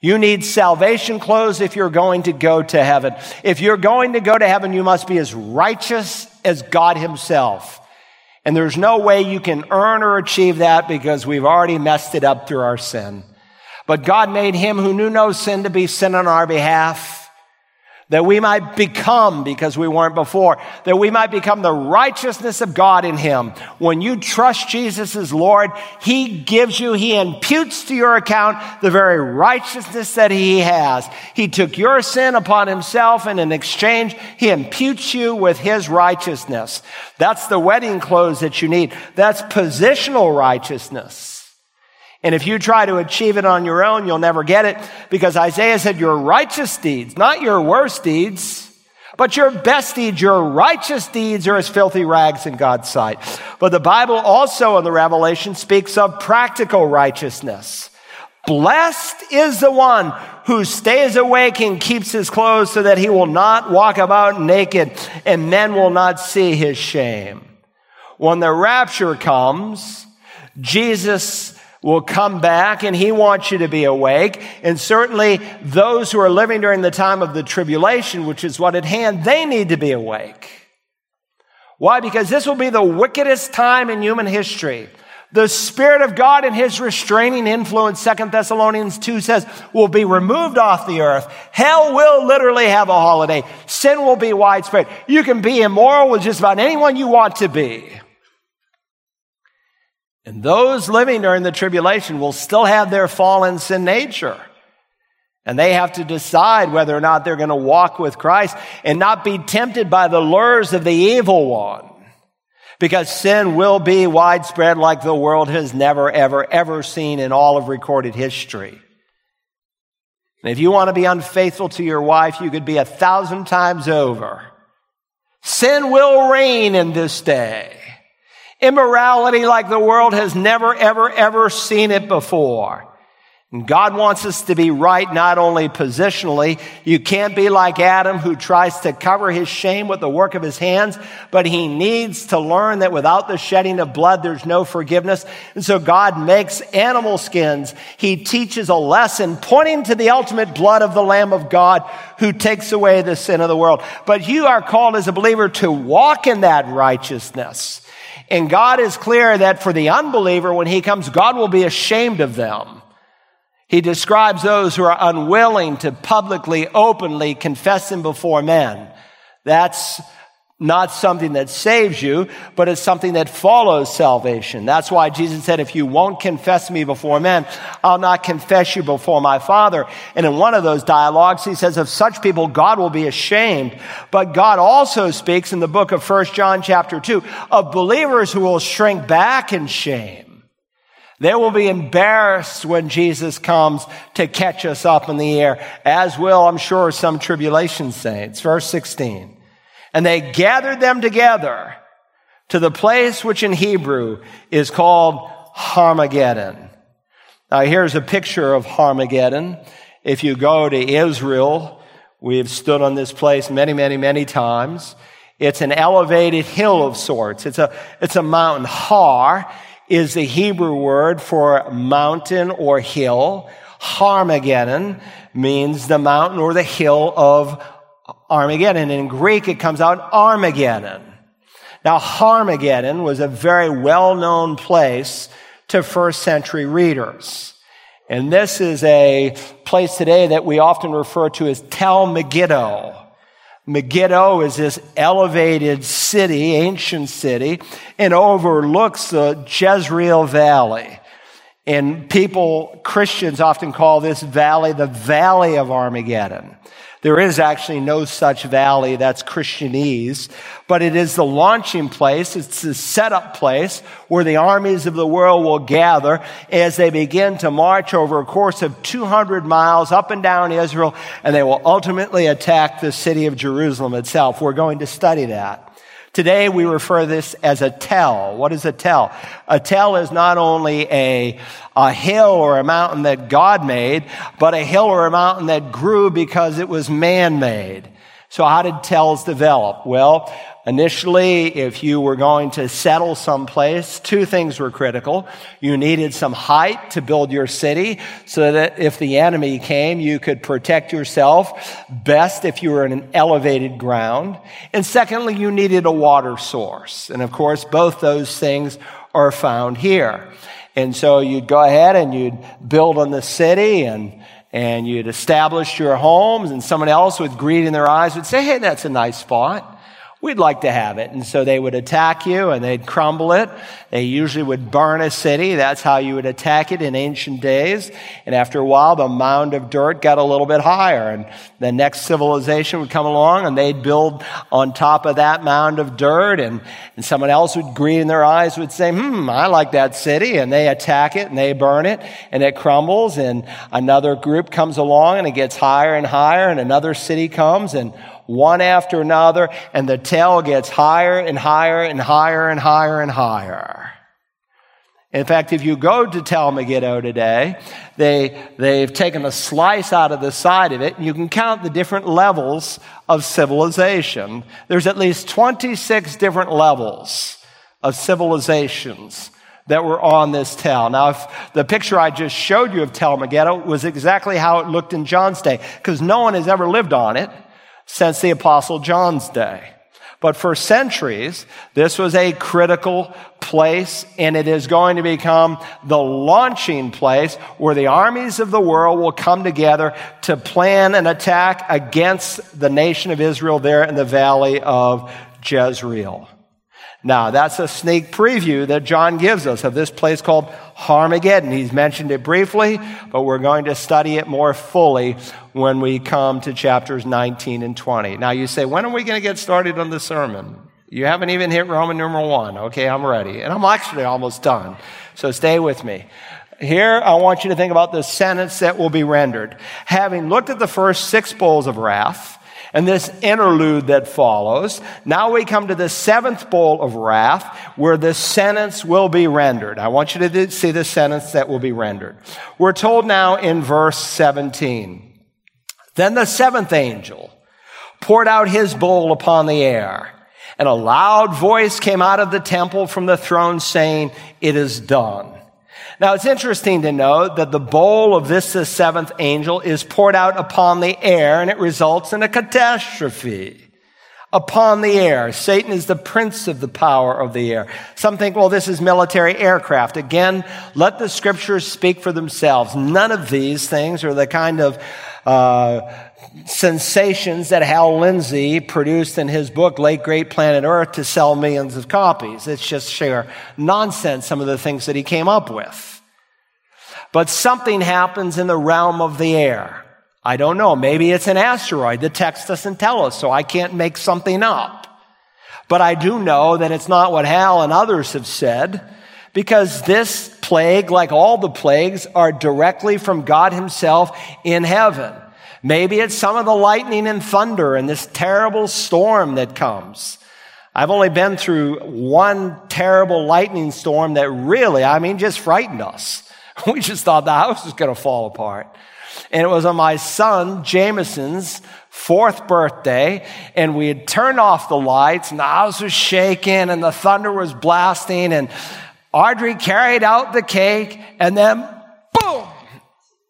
You need salvation clothes if you're going to go to heaven. If you're going to go to heaven, you must be as righteous as God Himself. And there's no way you can earn or achieve that because we've already messed it up through our sin. But God made Him who knew no sin to be sin on our behalf that we might become, because we weren't before, that we might become the righteousness of God in Him. When you trust Jesus as Lord, He gives you, He imputes to your account the very righteousness that He has. He took your sin upon Himself, and in exchange, He imputes you with His righteousness. That's the wedding clothes that you need. That's positional righteousness. And if you try to achieve it on your own, you'll never get it because Isaiah said your righteous deeds, not your worst deeds, but your best deeds, your righteous deeds are as filthy rags in God's sight. But the Bible also in the Revelation speaks of practical righteousness. Blessed is the one who stays awake and keeps his clothes so that he will not walk about naked and men will not see his shame. When the rapture comes, Jesus will come back and he wants you to be awake. And certainly those who are living during the time of the tribulation, which is what at hand, they need to be awake. Why? Because this will be the wickedest time in human history. The Spirit of God and His restraining influence, Second Thessalonians 2 says, will be removed off the earth. Hell will literally have a holiday. Sin will be widespread. You can be immoral with just about anyone you want to be. And those living during the tribulation will still have their fallen sin nature. And they have to decide whether or not they're going to walk with Christ and not be tempted by the lures of the evil one. Because sin will be widespread like the world has never, ever, ever seen in all of recorded history. And if you want to be unfaithful to your wife, you could be a thousand times over. Sin will reign in this day. Immorality like the world has never, ever, ever seen it before. And God wants us to be right not only positionally. You can't be like Adam who tries to cover his shame with the work of his hands, but he needs to learn that without the shedding of blood, there's no forgiveness. And so God makes animal skins. He teaches a lesson pointing to the ultimate blood of the Lamb of God who takes away the sin of the world. But you are called as a believer to walk in that righteousness. And God is clear that for the unbeliever, when he comes, God will be ashamed of them. He describes those who are unwilling to publicly, openly confess him before men. That's not something that saves you, but it's something that follows salvation. That's why Jesus said, if you won't confess me before men, I'll not confess you before my Father. And in one of those dialogues, he says, of such people, God will be ashamed. But God also speaks in the book of First John chapter 2 of believers who will shrink back in shame. They will be embarrassed when Jesus comes to catch us up in the air, as will, I'm sure, some tribulation saints. Verse 16. And they gathered them together to the place which in Hebrew is called Harmageddon. Now here's a picture of Harmageddon. If you go to Israel, we've stood on this place many, many, many times. It's an elevated hill of sorts. It's a, it's a mountain. Har is the Hebrew word for mountain or hill. Harmageddon means the mountain or the hill of Armageddon. In Greek, it comes out Armageddon. Now, Harmageddon was a very well-known place to first century readers. And this is a place today that we often refer to as Tel Megiddo. Megiddo is this elevated city, ancient city, and overlooks the Jezreel Valley. And people, Christians often call this valley the Valley of Armageddon. There is actually no such valley. That's Christianese. But it is the launching place. It's the setup place where the armies of the world will gather as they begin to march over a course of 200 miles up and down Israel. And they will ultimately attack the city of Jerusalem itself. We're going to study that. Today we refer to this as a tell. What is a tell? A tell is not only a, a hill or a mountain that God made, but a hill or a mountain that grew because it was man-made. So how did tells develop? Well, Initially, if you were going to settle someplace, two things were critical. You needed some height to build your city so that if the enemy came, you could protect yourself best if you were in an elevated ground. And secondly, you needed a water source. And of course, both those things are found here. And so you'd go ahead and you'd build on the city and and you'd establish your homes and someone else with greed in their eyes would say, Hey, that's a nice spot we'd like to have it. And so they would attack you and they'd crumble it. They usually would burn a city. That's how you would attack it in ancient days. And after a while, the mound of dirt got a little bit higher and the next civilization would come along and they'd build on top of that mound of dirt and, and someone else would greed in their eyes would say, hmm, I like that city. And they attack it and they burn it and it crumbles and another group comes along and it gets higher and higher and another city comes and one after another, and the tell gets higher and higher and higher and higher and higher. In fact, if you go to Tel Megiddo today, they, they've taken a slice out of the side of it, and you can count the different levels of civilization. There's at least 26 different levels of civilizations that were on this tell. Now, if the picture I just showed you of Tel Megiddo was exactly how it looked in John's day, because no one has ever lived on it since the Apostle John's day. But for centuries, this was a critical place, and it is going to become the launching place where the armies of the world will come together to plan an attack against the nation of Israel there in the valley of Jezreel. Now, that's a sneak preview that John gives us of this place called Harmageddon. He's mentioned it briefly, but we're going to study it more fully when we come to chapters 19 and 20. Now, you say, when are we going to get started on the sermon? You haven't even hit Roman numeral one. Okay, I'm ready. And I'm actually almost done. So stay with me. Here, I want you to think about the sentence that will be rendered. Having looked at the first six bowls of wrath, and this interlude that follows. Now we come to the seventh bowl of wrath where the sentence will be rendered. I want you to see the sentence that will be rendered. We're told now in verse 17. Then the seventh angel poured out his bowl upon the air and a loud voice came out of the temple from the throne saying, it is done. Now it's interesting to note that the bowl of this seventh angel is poured out upon the air and it results in a catastrophe. Upon the air. Satan is the prince of the power of the air. Some think, well, this is military aircraft. Again, let the scriptures speak for themselves. None of these things are the kind of uh, sensations that Hal Lindsey produced in his book, Late Great Planet Earth, to sell millions of copies. It's just sheer nonsense, some of the things that he came up with. But something happens in the realm of the air. I don't know. Maybe it's an asteroid. The text doesn't tell us, so I can't make something up. But I do know that it's not what Hal and others have said, because this plague, like all the plagues, are directly from God Himself in heaven. Maybe it's some of the lightning and thunder and this terrible storm that comes. I've only been through one terrible lightning storm that really, I mean, just frightened us. We just thought the house was going to fall apart. And it was on my son, Jameson's fourth birthday, and we had turned off the lights, and the house was shaking, and the thunder was blasting, and Audrey carried out the cake, and then!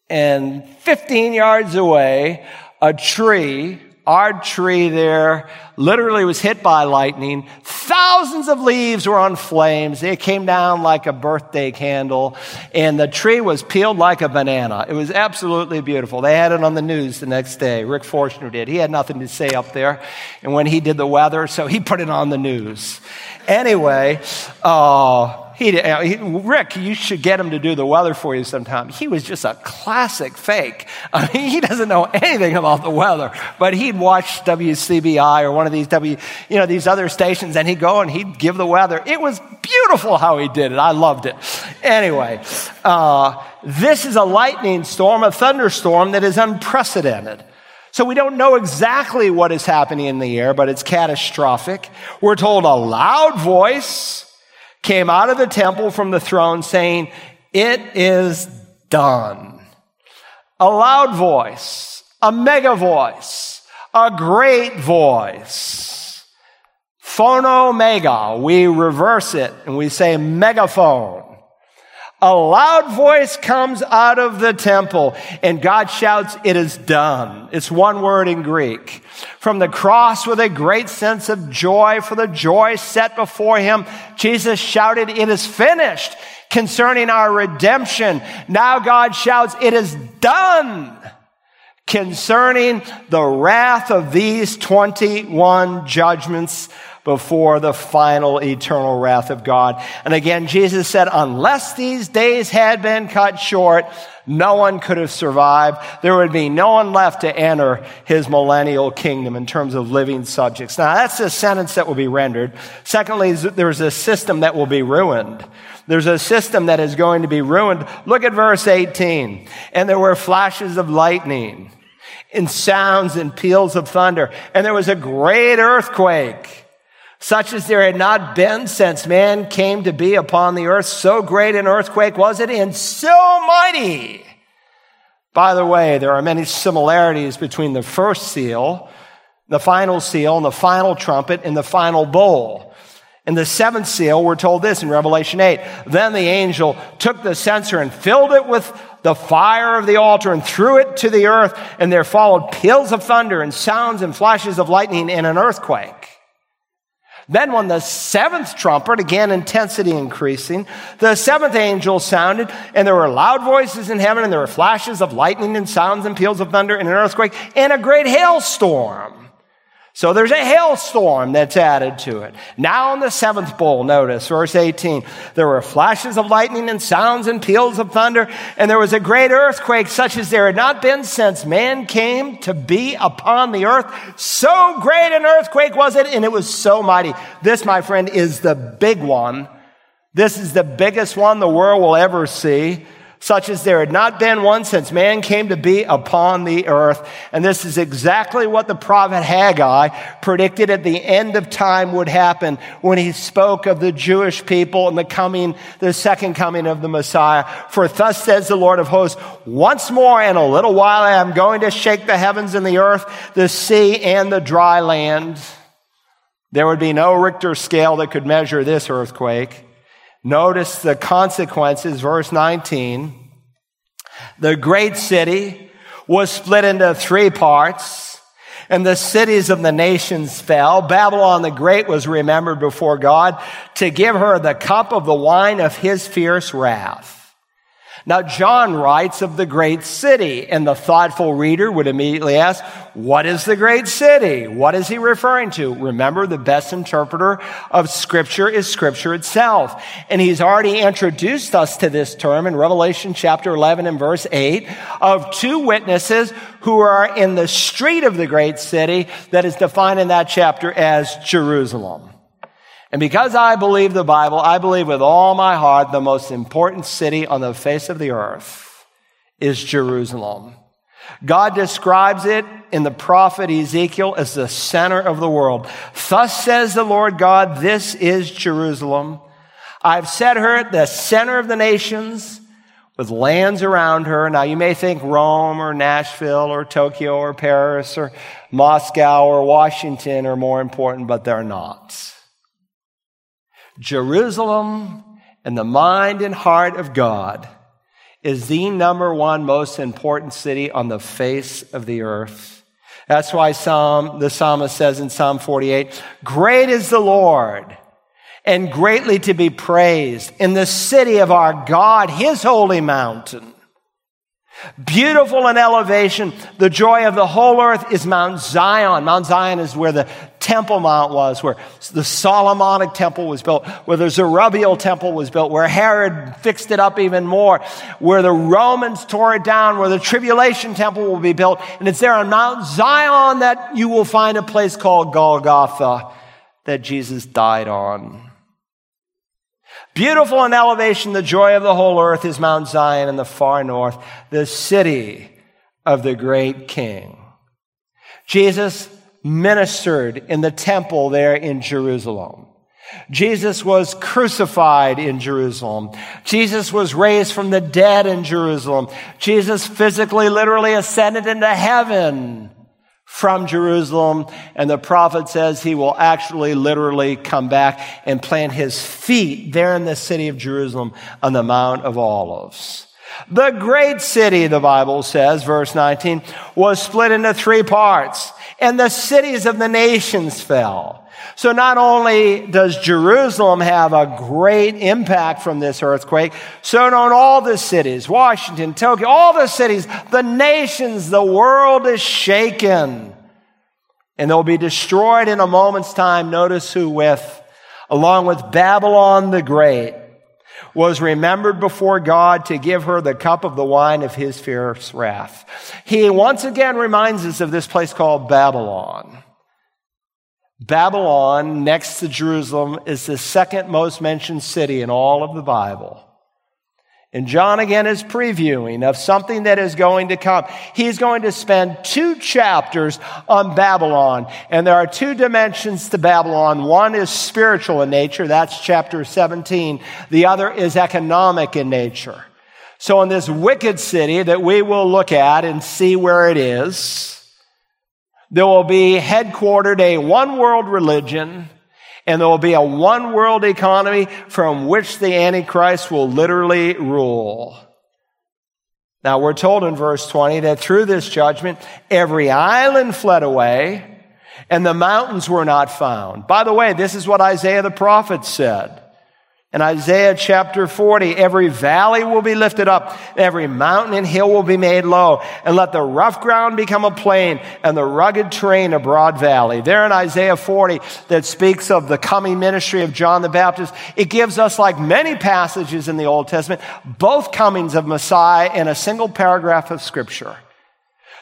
And 15 yards away, a tree our tree there literally was hit by lightning. Thousands of leaves were on flames. It came down like a birthday candle, and the tree was peeled like a banana. It was absolutely beautiful. They had it on the news the next day. Rick Forshner did. He had nothing to say up there, and when he did the weather, so he put it on the news. Anyway, uh, he, uh, he, Rick, you should get him to do the weather for you sometime. He was just a classic fake. I mean, he doesn't know anything about the weather, but he'd watch WCBI or one of these W, you know, these other stations, and he'd go and he'd give the weather. It was beautiful how he did it. I loved it. Anyway, uh, this is a lightning storm, a thunderstorm that is unprecedented. So we don't know exactly what is happening in the air, but it's catastrophic. We're told a loud voice came out of the temple from the throne saying, It is done. A loud voice, a mega voice, a great voice. Phono mega, we reverse it and we say megaphone. A loud voice comes out of the temple and God shouts, it is done. It's one word in Greek. From the cross with a great sense of joy for the joy set before him, Jesus shouted, it is finished concerning our redemption. Now God shouts, it is done concerning the wrath of these 21 judgments before the final eternal wrath of God. And again, Jesus said, unless these days had been cut short, no one could have survived. There would be no one left to enter his millennial kingdom in terms of living subjects. Now, that's a sentence that will be rendered. Secondly, there's a system that will be ruined. There's a system that is going to be ruined. Look at verse 18. And there were flashes of lightning and sounds and peals of thunder. And there was a great earthquake such as there had not been since man came to be upon the earth. So great an earthquake was it and so mighty. By the way, there are many similarities between the first seal, the final seal, and the final trumpet and the final bowl. In the seventh seal, we're told this in Revelation 8. Then the angel took the censer and filled it with the fire of the altar and threw it to the earth, and there followed peals of thunder and sounds and flashes of lightning and an earthquake. Then, when the seventh trumpet, again intensity increasing, the seventh angel sounded, and there were loud voices in heaven, and there were flashes of lightning and sounds and peals of thunder and an earthquake and a great hailstorm. So there's a hailstorm that's added to it. Now in the seventh bowl, notice verse 18, there were flashes of lightning and sounds and peals of thunder, and there was a great earthquake such as there had not been since man came to be upon the earth. So great an earthquake was it, and it was so mighty. This, my friend, is the big one. This is the biggest one the world will ever see such as there had not been one since man came to be upon the earth. And this is exactly what the prophet Haggai predicted at the end of time would happen when he spoke of the Jewish people and the coming, the second coming of the Messiah. For thus says the Lord of hosts, once more in a little while I am going to shake the heavens and the earth, the sea and the dry land. There would be no Richter scale that could measure this earthquake. Notice the consequences, verse 19. The great city was split into three parts, and the cities of the nations fell. Babylon the Great was remembered before God to give her the cup of the wine of his fierce wrath. Now, John writes of the great city, and the thoughtful reader would immediately ask, What is the great city? What is he referring to? Remember, the best interpreter of Scripture is Scripture itself. And he's already introduced us to this term in Revelation chapter 11 and verse 8 of two witnesses who are in the street of the great city that is defined in that chapter as Jerusalem. And because I believe the Bible, I believe with all my heart the most important city on the face of the earth is Jerusalem. God describes it in the prophet Ezekiel as the center of the world. Thus says the Lord God, this is Jerusalem. I've set her at the center of the nations with lands around her. Now you may think Rome or Nashville or Tokyo or Paris or Moscow or Washington are more important, but they're not. Jerusalem and the mind and heart of God is the number one most important city on the face of the earth. That's why Psalm, the psalmist says in Psalm 48, great is the Lord and greatly to be praised in the city of our God, his holy mountain. Beautiful in elevation, the joy of the whole earth is Mount Zion. Mount Zion is where the Temple Mount was, where the Solomonic temple was built, where the Zerubbabel temple was built, where Herod fixed it up even more, where the Romans tore it down, where the tribulation temple will be built. And it's there on Mount Zion that you will find a place called Golgotha that Jesus died on. Beautiful in elevation, the joy of the whole earth is Mount Zion in the far north, the city of the great king. Jesus ministered in the temple there in Jerusalem. Jesus was crucified in Jerusalem. Jesus was raised from the dead in Jerusalem. Jesus physically, literally ascended into heaven from Jerusalem. And the prophet says he will actually literally come back and plant his feet there in the city of Jerusalem on the Mount of Olives. The great city, the Bible says, verse 19, was split into three parts and the cities of the nations fell. So not only does Jerusalem have a great impact from this earthquake, so don't all the cities, Washington, Tokyo, all the cities, the nations, the world is shaken. And they'll be destroyed in a moment's time. Notice who with, along with Babylon the Great, was remembered before God to give her the cup of the wine of his fierce wrath. He once again reminds us of this place called Babylon. Babylon, next to Jerusalem, is the second most mentioned city in all of the Bible. And John again is previewing of something that is going to come. He's going to spend two chapters on Babylon. And there are two dimensions to Babylon. One is spiritual in nature. That's chapter 17. The other is economic in nature. So in this wicked city that we will look at and see where it is, there will be headquartered a one world religion and there will be a one world economy from which the Antichrist will literally rule. Now we're told in verse 20 that through this judgment, every island fled away and the mountains were not found. By the way, this is what Isaiah the prophet said. In Isaiah chapter 40, every valley will be lifted up, every mountain and hill will be made low, and let the rough ground become a plain, and the rugged terrain a broad valley. There in Isaiah 40, that speaks of the coming ministry of John the Baptist, it gives us, like many passages in the Old Testament, both comings of Messiah in a single paragraph of Scripture.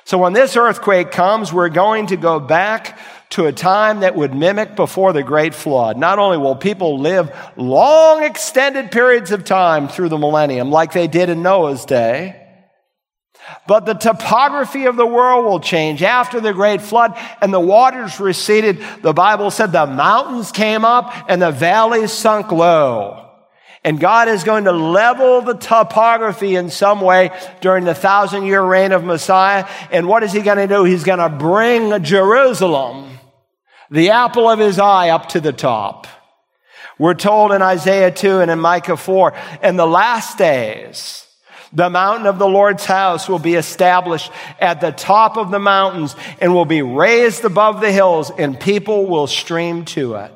So when this earthquake comes, we're going to go back to a time that would mimic before the great flood. Not only will people live long extended periods of time through the millennium like they did in Noah's day, but the topography of the world will change after the great flood and the waters receded. The Bible said the mountains came up and the valleys sunk low. And God is going to level the topography in some way during the thousand year reign of Messiah. And what is he going to do? He's going to bring Jerusalem the apple of his eye up to the top. We're told in Isaiah 2 and in Micah 4, in the last days, the mountain of the Lord's house will be established at the top of the mountains and will be raised above the hills and people will stream to it.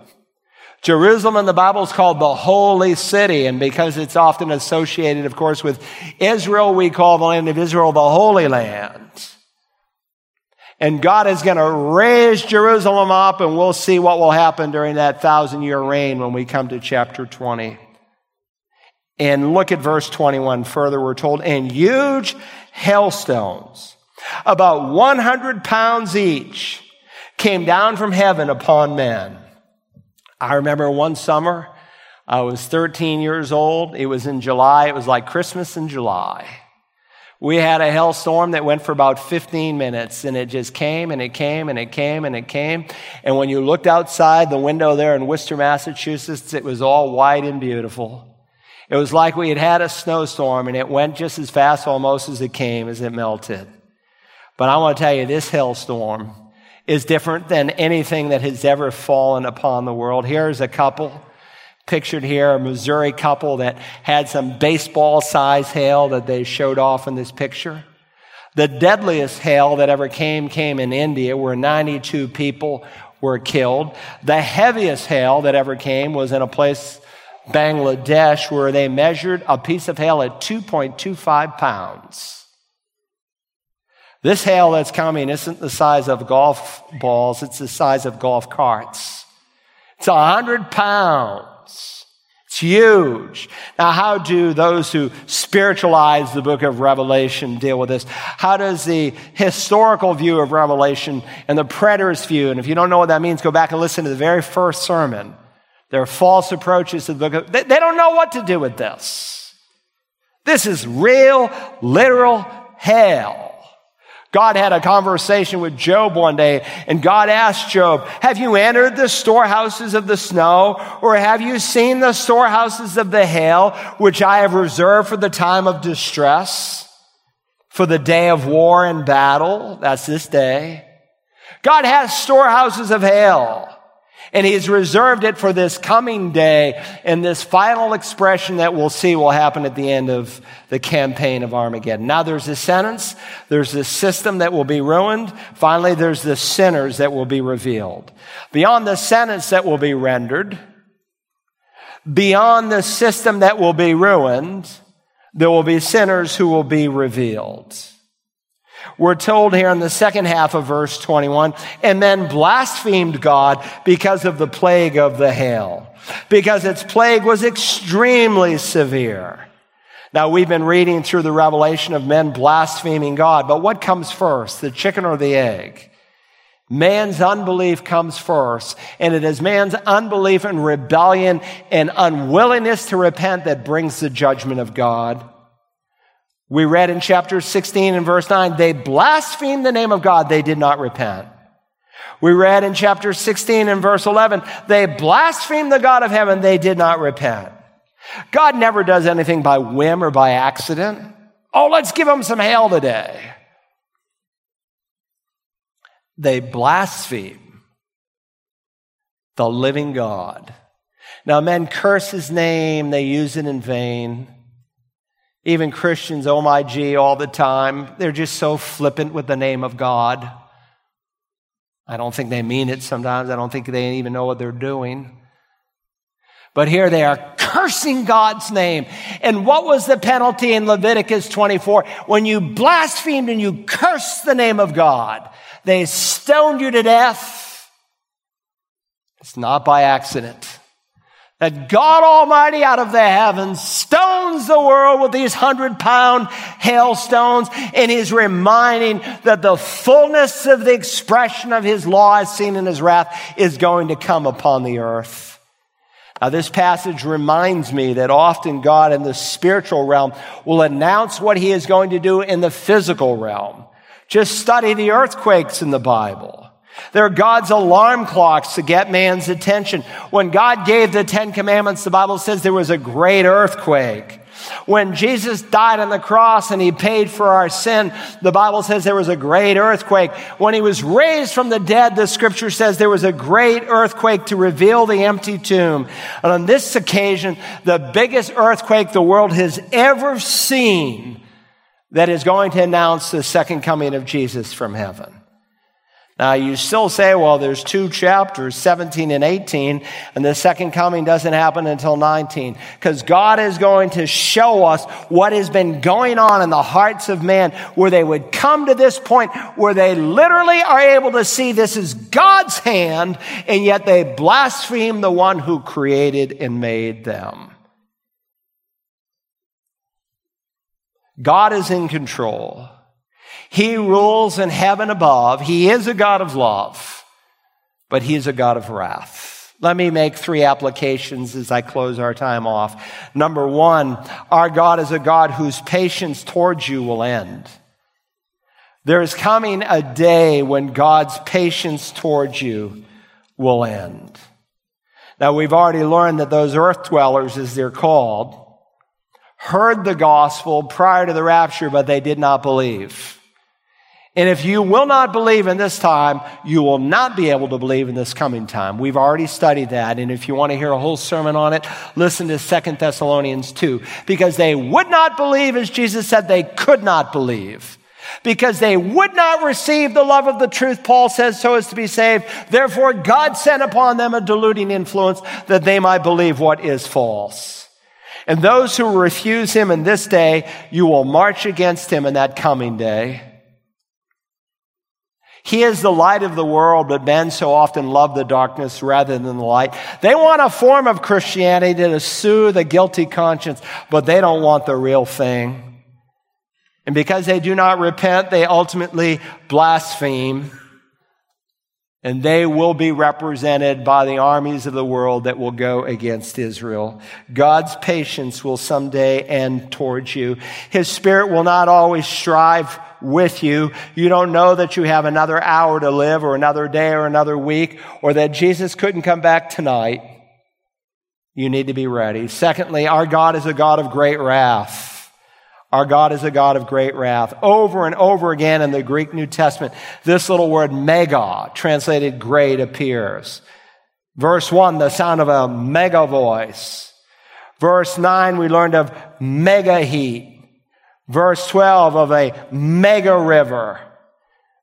Jerusalem in the Bible is called the holy city. And because it's often associated, of course, with Israel, we call the land of Israel the holy land. And God is going to raise Jerusalem up, and we'll see what will happen during that thousand year reign when we come to chapter 20. And look at verse 21 further. We're told, and huge hailstones, about 100 pounds each, came down from heaven upon men. I remember one summer, I was 13 years old. It was in July. It was like Christmas in July. We had a hailstorm that went for about 15 minutes and it just came and it came and it came and it came. And when you looked outside the window there in Worcester, Massachusetts, it was all white and beautiful. It was like we had had a snowstorm and it went just as fast almost as it came as it melted. But I want to tell you, this hailstorm is different than anything that has ever fallen upon the world. Here's a couple pictured here, a Missouri couple that had some baseball size hail that they showed off in this picture. The deadliest hail that ever came came in India where 92 people were killed. The heaviest hail that ever came was in a place, Bangladesh, where they measured a piece of hail at 2.25 pounds. This hail that's coming isn't the size of golf balls, it's the size of golf carts. It's a hundred pounds. It's huge. Now, how do those who spiritualize the book of Revelation deal with this? How does the historical view of Revelation and the preterist view, and if you don't know what that means, go back and listen to the very first sermon. There are false approaches to the book of, they, they don't know what to do with this. This is real, literal hell. God had a conversation with Job one day, and God asked Job, Have you entered the storehouses of the snow, or have you seen the storehouses of the hail, which I have reserved for the time of distress, for the day of war and battle? That's this day. God has storehouses of hail. And he's reserved it for this coming day and this final expression that we'll see will happen at the end of the campaign of Armageddon. Now there's a sentence, there's this system that will be ruined. Finally, there's the sinners that will be revealed. Beyond the sentence that will be rendered, beyond the system that will be ruined, there will be sinners who will be revealed. We're told here in the second half of verse 21, and then blasphemed God because of the plague of the hail, because its plague was extremely severe. Now, we've been reading through the revelation of men blaspheming God, but what comes first, the chicken or the egg? Man's unbelief comes first, and it is man's unbelief and rebellion and unwillingness to repent that brings the judgment of God. We read in chapter 16 and verse 9, they blasphemed the name of God, they did not repent. We read in chapter 16 and verse 11, they blasphemed the God of heaven, they did not repent. God never does anything by whim or by accident. Oh, let's give them some hail today. They blaspheme the living God. Now, men curse his name, they use it in vain. Even Christians, oh my gee, all the time. They're just so flippant with the name of God. I don't think they mean it sometimes. I don't think they even know what they're doing. But here they are cursing God's name. And what was the penalty in Leviticus 24? When you blasphemed and you cursed the name of God, they stoned you to death. It's not by accident that God Almighty out of the heavens the world with these hundred pound hailstones and he's reminding that the fullness of the expression of his law as seen in his wrath is going to come upon the earth. Now this passage reminds me that often God in the spiritual realm will announce what he is going to do in the physical realm. Just study the earthquakes in the Bible. They're God's alarm clocks to get man's attention. When God gave the Ten Commandments, the Bible says there was a great earthquake. When Jesus died on the cross and he paid for our sin, the Bible says there was a great earthquake. When he was raised from the dead, the scripture says there was a great earthquake to reveal the empty tomb. And on this occasion, the biggest earthquake the world has ever seen that is going to announce the second coming of Jesus from heaven. Now, you still say, well, there's two chapters, 17 and 18, and the second coming doesn't happen until 19. Because God is going to show us what has been going on in the hearts of man, where they would come to this point where they literally are able to see this is God's hand, and yet they blaspheme the one who created and made them. God is in control. He rules in heaven above. He is a God of love, but He is a God of wrath. Let me make three applications as I close our time off. Number one, our God is a God whose patience towards you will end. There is coming a day when God's patience towards you will end. Now, we've already learned that those earth dwellers, as they're called, heard the gospel prior to the rapture, but they did not believe. And if you will not believe in this time, you will not be able to believe in this coming time. We've already studied that. And if you want to hear a whole sermon on it, listen to Second Thessalonians 2. Because they would not believe as Jesus said they could not believe. Because they would not receive the love of the truth, Paul says, so as to be saved. Therefore, God sent upon them a deluding influence that they might believe what is false. And those who refuse him in this day, you will march against him in that coming day. He is the light of the world, but men so often love the darkness rather than the light. They want a form of Christianity to soothe a guilty conscience, but they don't want the real thing. And because they do not repent, they ultimately blaspheme. And they will be represented by the armies of the world that will go against Israel. God's patience will someday end towards you. His spirit will not always strive with you. You don't know that you have another hour to live or another day or another week or that Jesus couldn't come back tonight. You need to be ready. Secondly, our God is a God of great wrath. Our God is a God of great wrath. Over and over again in the Greek New Testament, this little word mega, translated great, appears. Verse 1, the sound of a mega voice. Verse 9, we learned of mega heat verse 12 of a mega river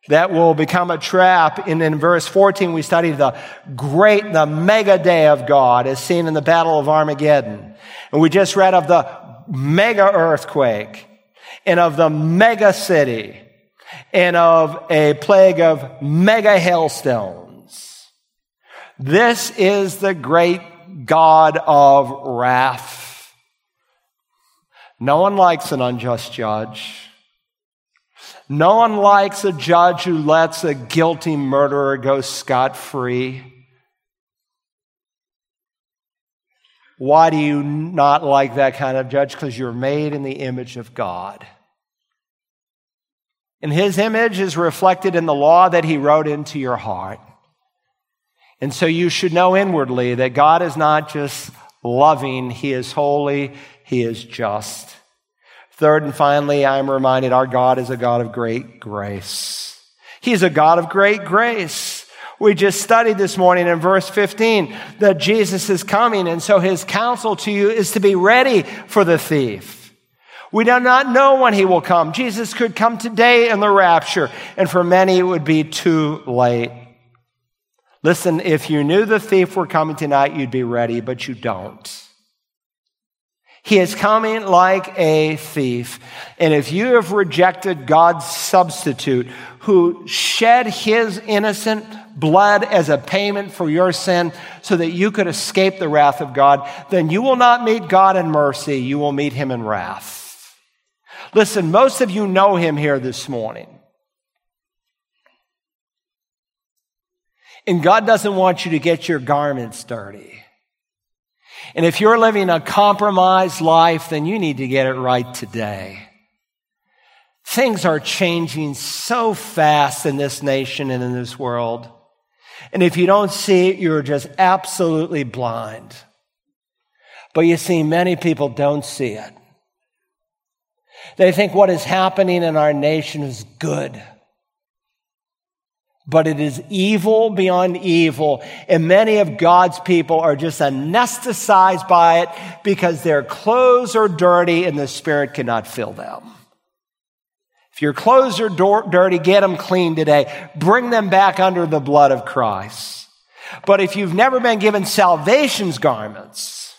that will become a trap. And in verse 14, we study the great, the mega day of God as seen in the battle of Armageddon. And we just read of the mega earthquake and of the mega city and of a plague of mega hailstones. This is the great God of wrath. No one likes an unjust judge. No one likes a judge who lets a guilty murderer go scot free. Why do you not like that kind of judge? Because you're made in the image of God. And his image is reflected in the law that he wrote into your heart. And so you should know inwardly that God is not just loving, he is holy, he is just. Third and finally, I'm reminded our God is a God of great grace. He's a God of great grace. We just studied this morning in verse 15 that Jesus is coming, and so his counsel to you is to be ready for the thief. We do not know when he will come. Jesus could come today in the rapture, and for many it would be too late. Listen, if you knew the thief were coming tonight, you'd be ready, but you don't. He is coming like a thief. And if you have rejected God's substitute who shed his innocent blood as a payment for your sin so that you could escape the wrath of God, then you will not meet God in mercy. You will meet him in wrath. Listen, most of you know him here this morning. And God doesn't want you to get your garments dirty. And if you're living a compromised life, then you need to get it right today. Things are changing so fast in this nation and in this world. And if you don't see it, you're just absolutely blind. But you see, many people don't see it. They think what is happening in our nation is good but it is evil beyond evil. And many of God's people are just anesthetized by it because their clothes are dirty and the Spirit cannot fill them. If your clothes are dirty, get them clean today. Bring them back under the blood of Christ. But if you've never been given salvation's garments,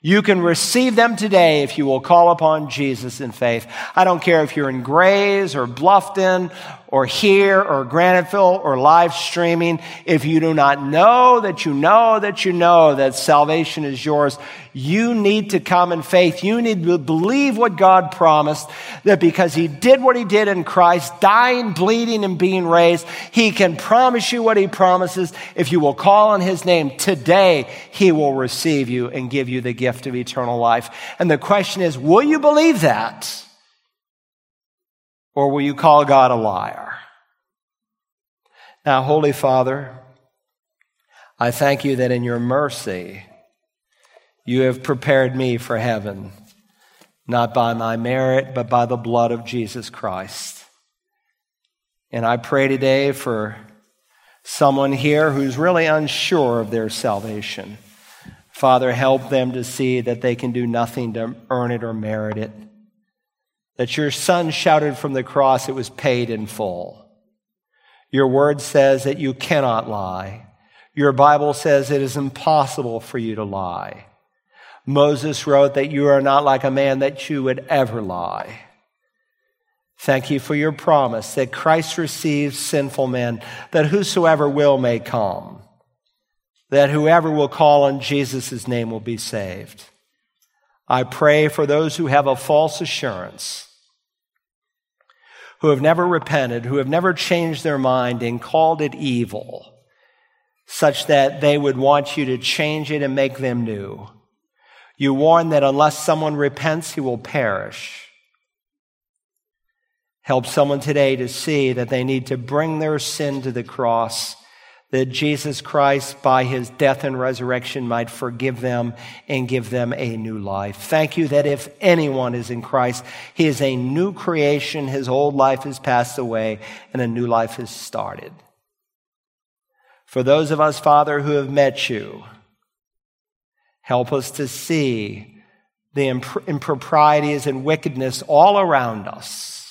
you can receive them today if you will call upon Jesus in faith. I don't care if you're in Grays or Bluffton or here or Graniteville or live streaming, if you do not know that you know that you know that salvation is yours, you need to come in faith. You need to believe what God promised that because He did what He did in Christ, dying, bleeding, and being raised, He can promise you what He promises. If you will call on His name today, He will receive you and give you the gift of eternal life. And the question is, will you believe that? Or will you call God a liar? Now, Holy Father, I thank you that in your mercy, you have prepared me for heaven, not by my merit, but by the blood of Jesus Christ. And I pray today for someone here who's really unsure of their salvation. Father, help them to see that they can do nothing to earn it or merit it that your son shouted from the cross, it was paid in full. Your word says that you cannot lie. Your Bible says it is impossible for you to lie. Moses wrote that you are not like a man that you would ever lie. Thank you for your promise that Christ receives sinful men, that whosoever will may come, that whoever will call on Jesus' name will be saved. I pray for those who have a false assurance, who have never repented, who have never changed their mind and called it evil, such that they would want you to change it and make them new. You warn that unless someone repents, he will perish. Help someone today to see that they need to bring their sin to the cross that Jesus Christ, by his death and resurrection, might forgive them and give them a new life. Thank you that if anyone is in Christ, he is a new creation. His old life has passed away and a new life has started. For those of us, Father, who have met you, help us to see the improprieties and wickedness all around us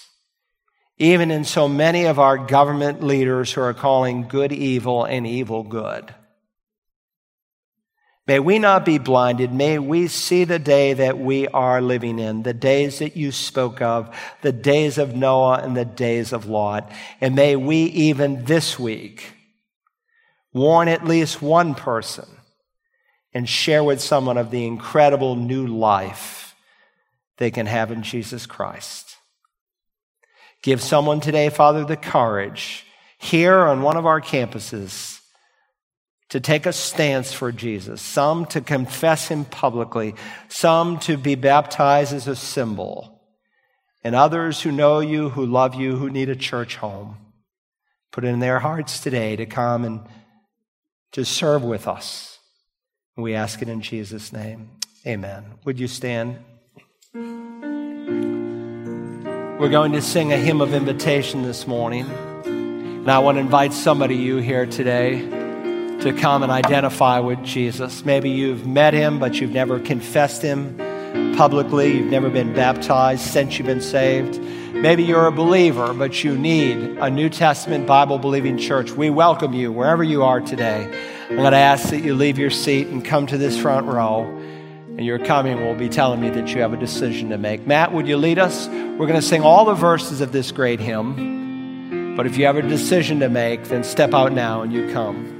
even in so many of our government leaders who are calling good evil and evil good. May we not be blinded. May we see the day that we are living in, the days that you spoke of, the days of Noah and the days of Lot. And may we even this week warn at least one person and share with someone of the incredible new life they can have in Jesus Christ. Give someone today, Father, the courage here on one of our campuses to take a stance for Jesus, some to confess him publicly, some to be baptized as a symbol, and others who know you, who love you, who need a church home. Put it in their hearts today to come and to serve with us. We ask it in Jesus' name. Amen. Would you stand? We're going to sing a hymn of invitation this morning. And I want to invite somebody you here today to come and identify with Jesus. Maybe you've met him, but you've never confessed him publicly. You've never been baptized since you've been saved. Maybe you're a believer, but you need a New Testament Bible believing church. We welcome you wherever you are today. I'm going to ask that you leave your seat and come to this front row and your coming will be telling me that you have a decision to make. Matt, would you lead us? We're going to sing all the verses of this great hymn. But if you have a decision to make, then step out now and you come.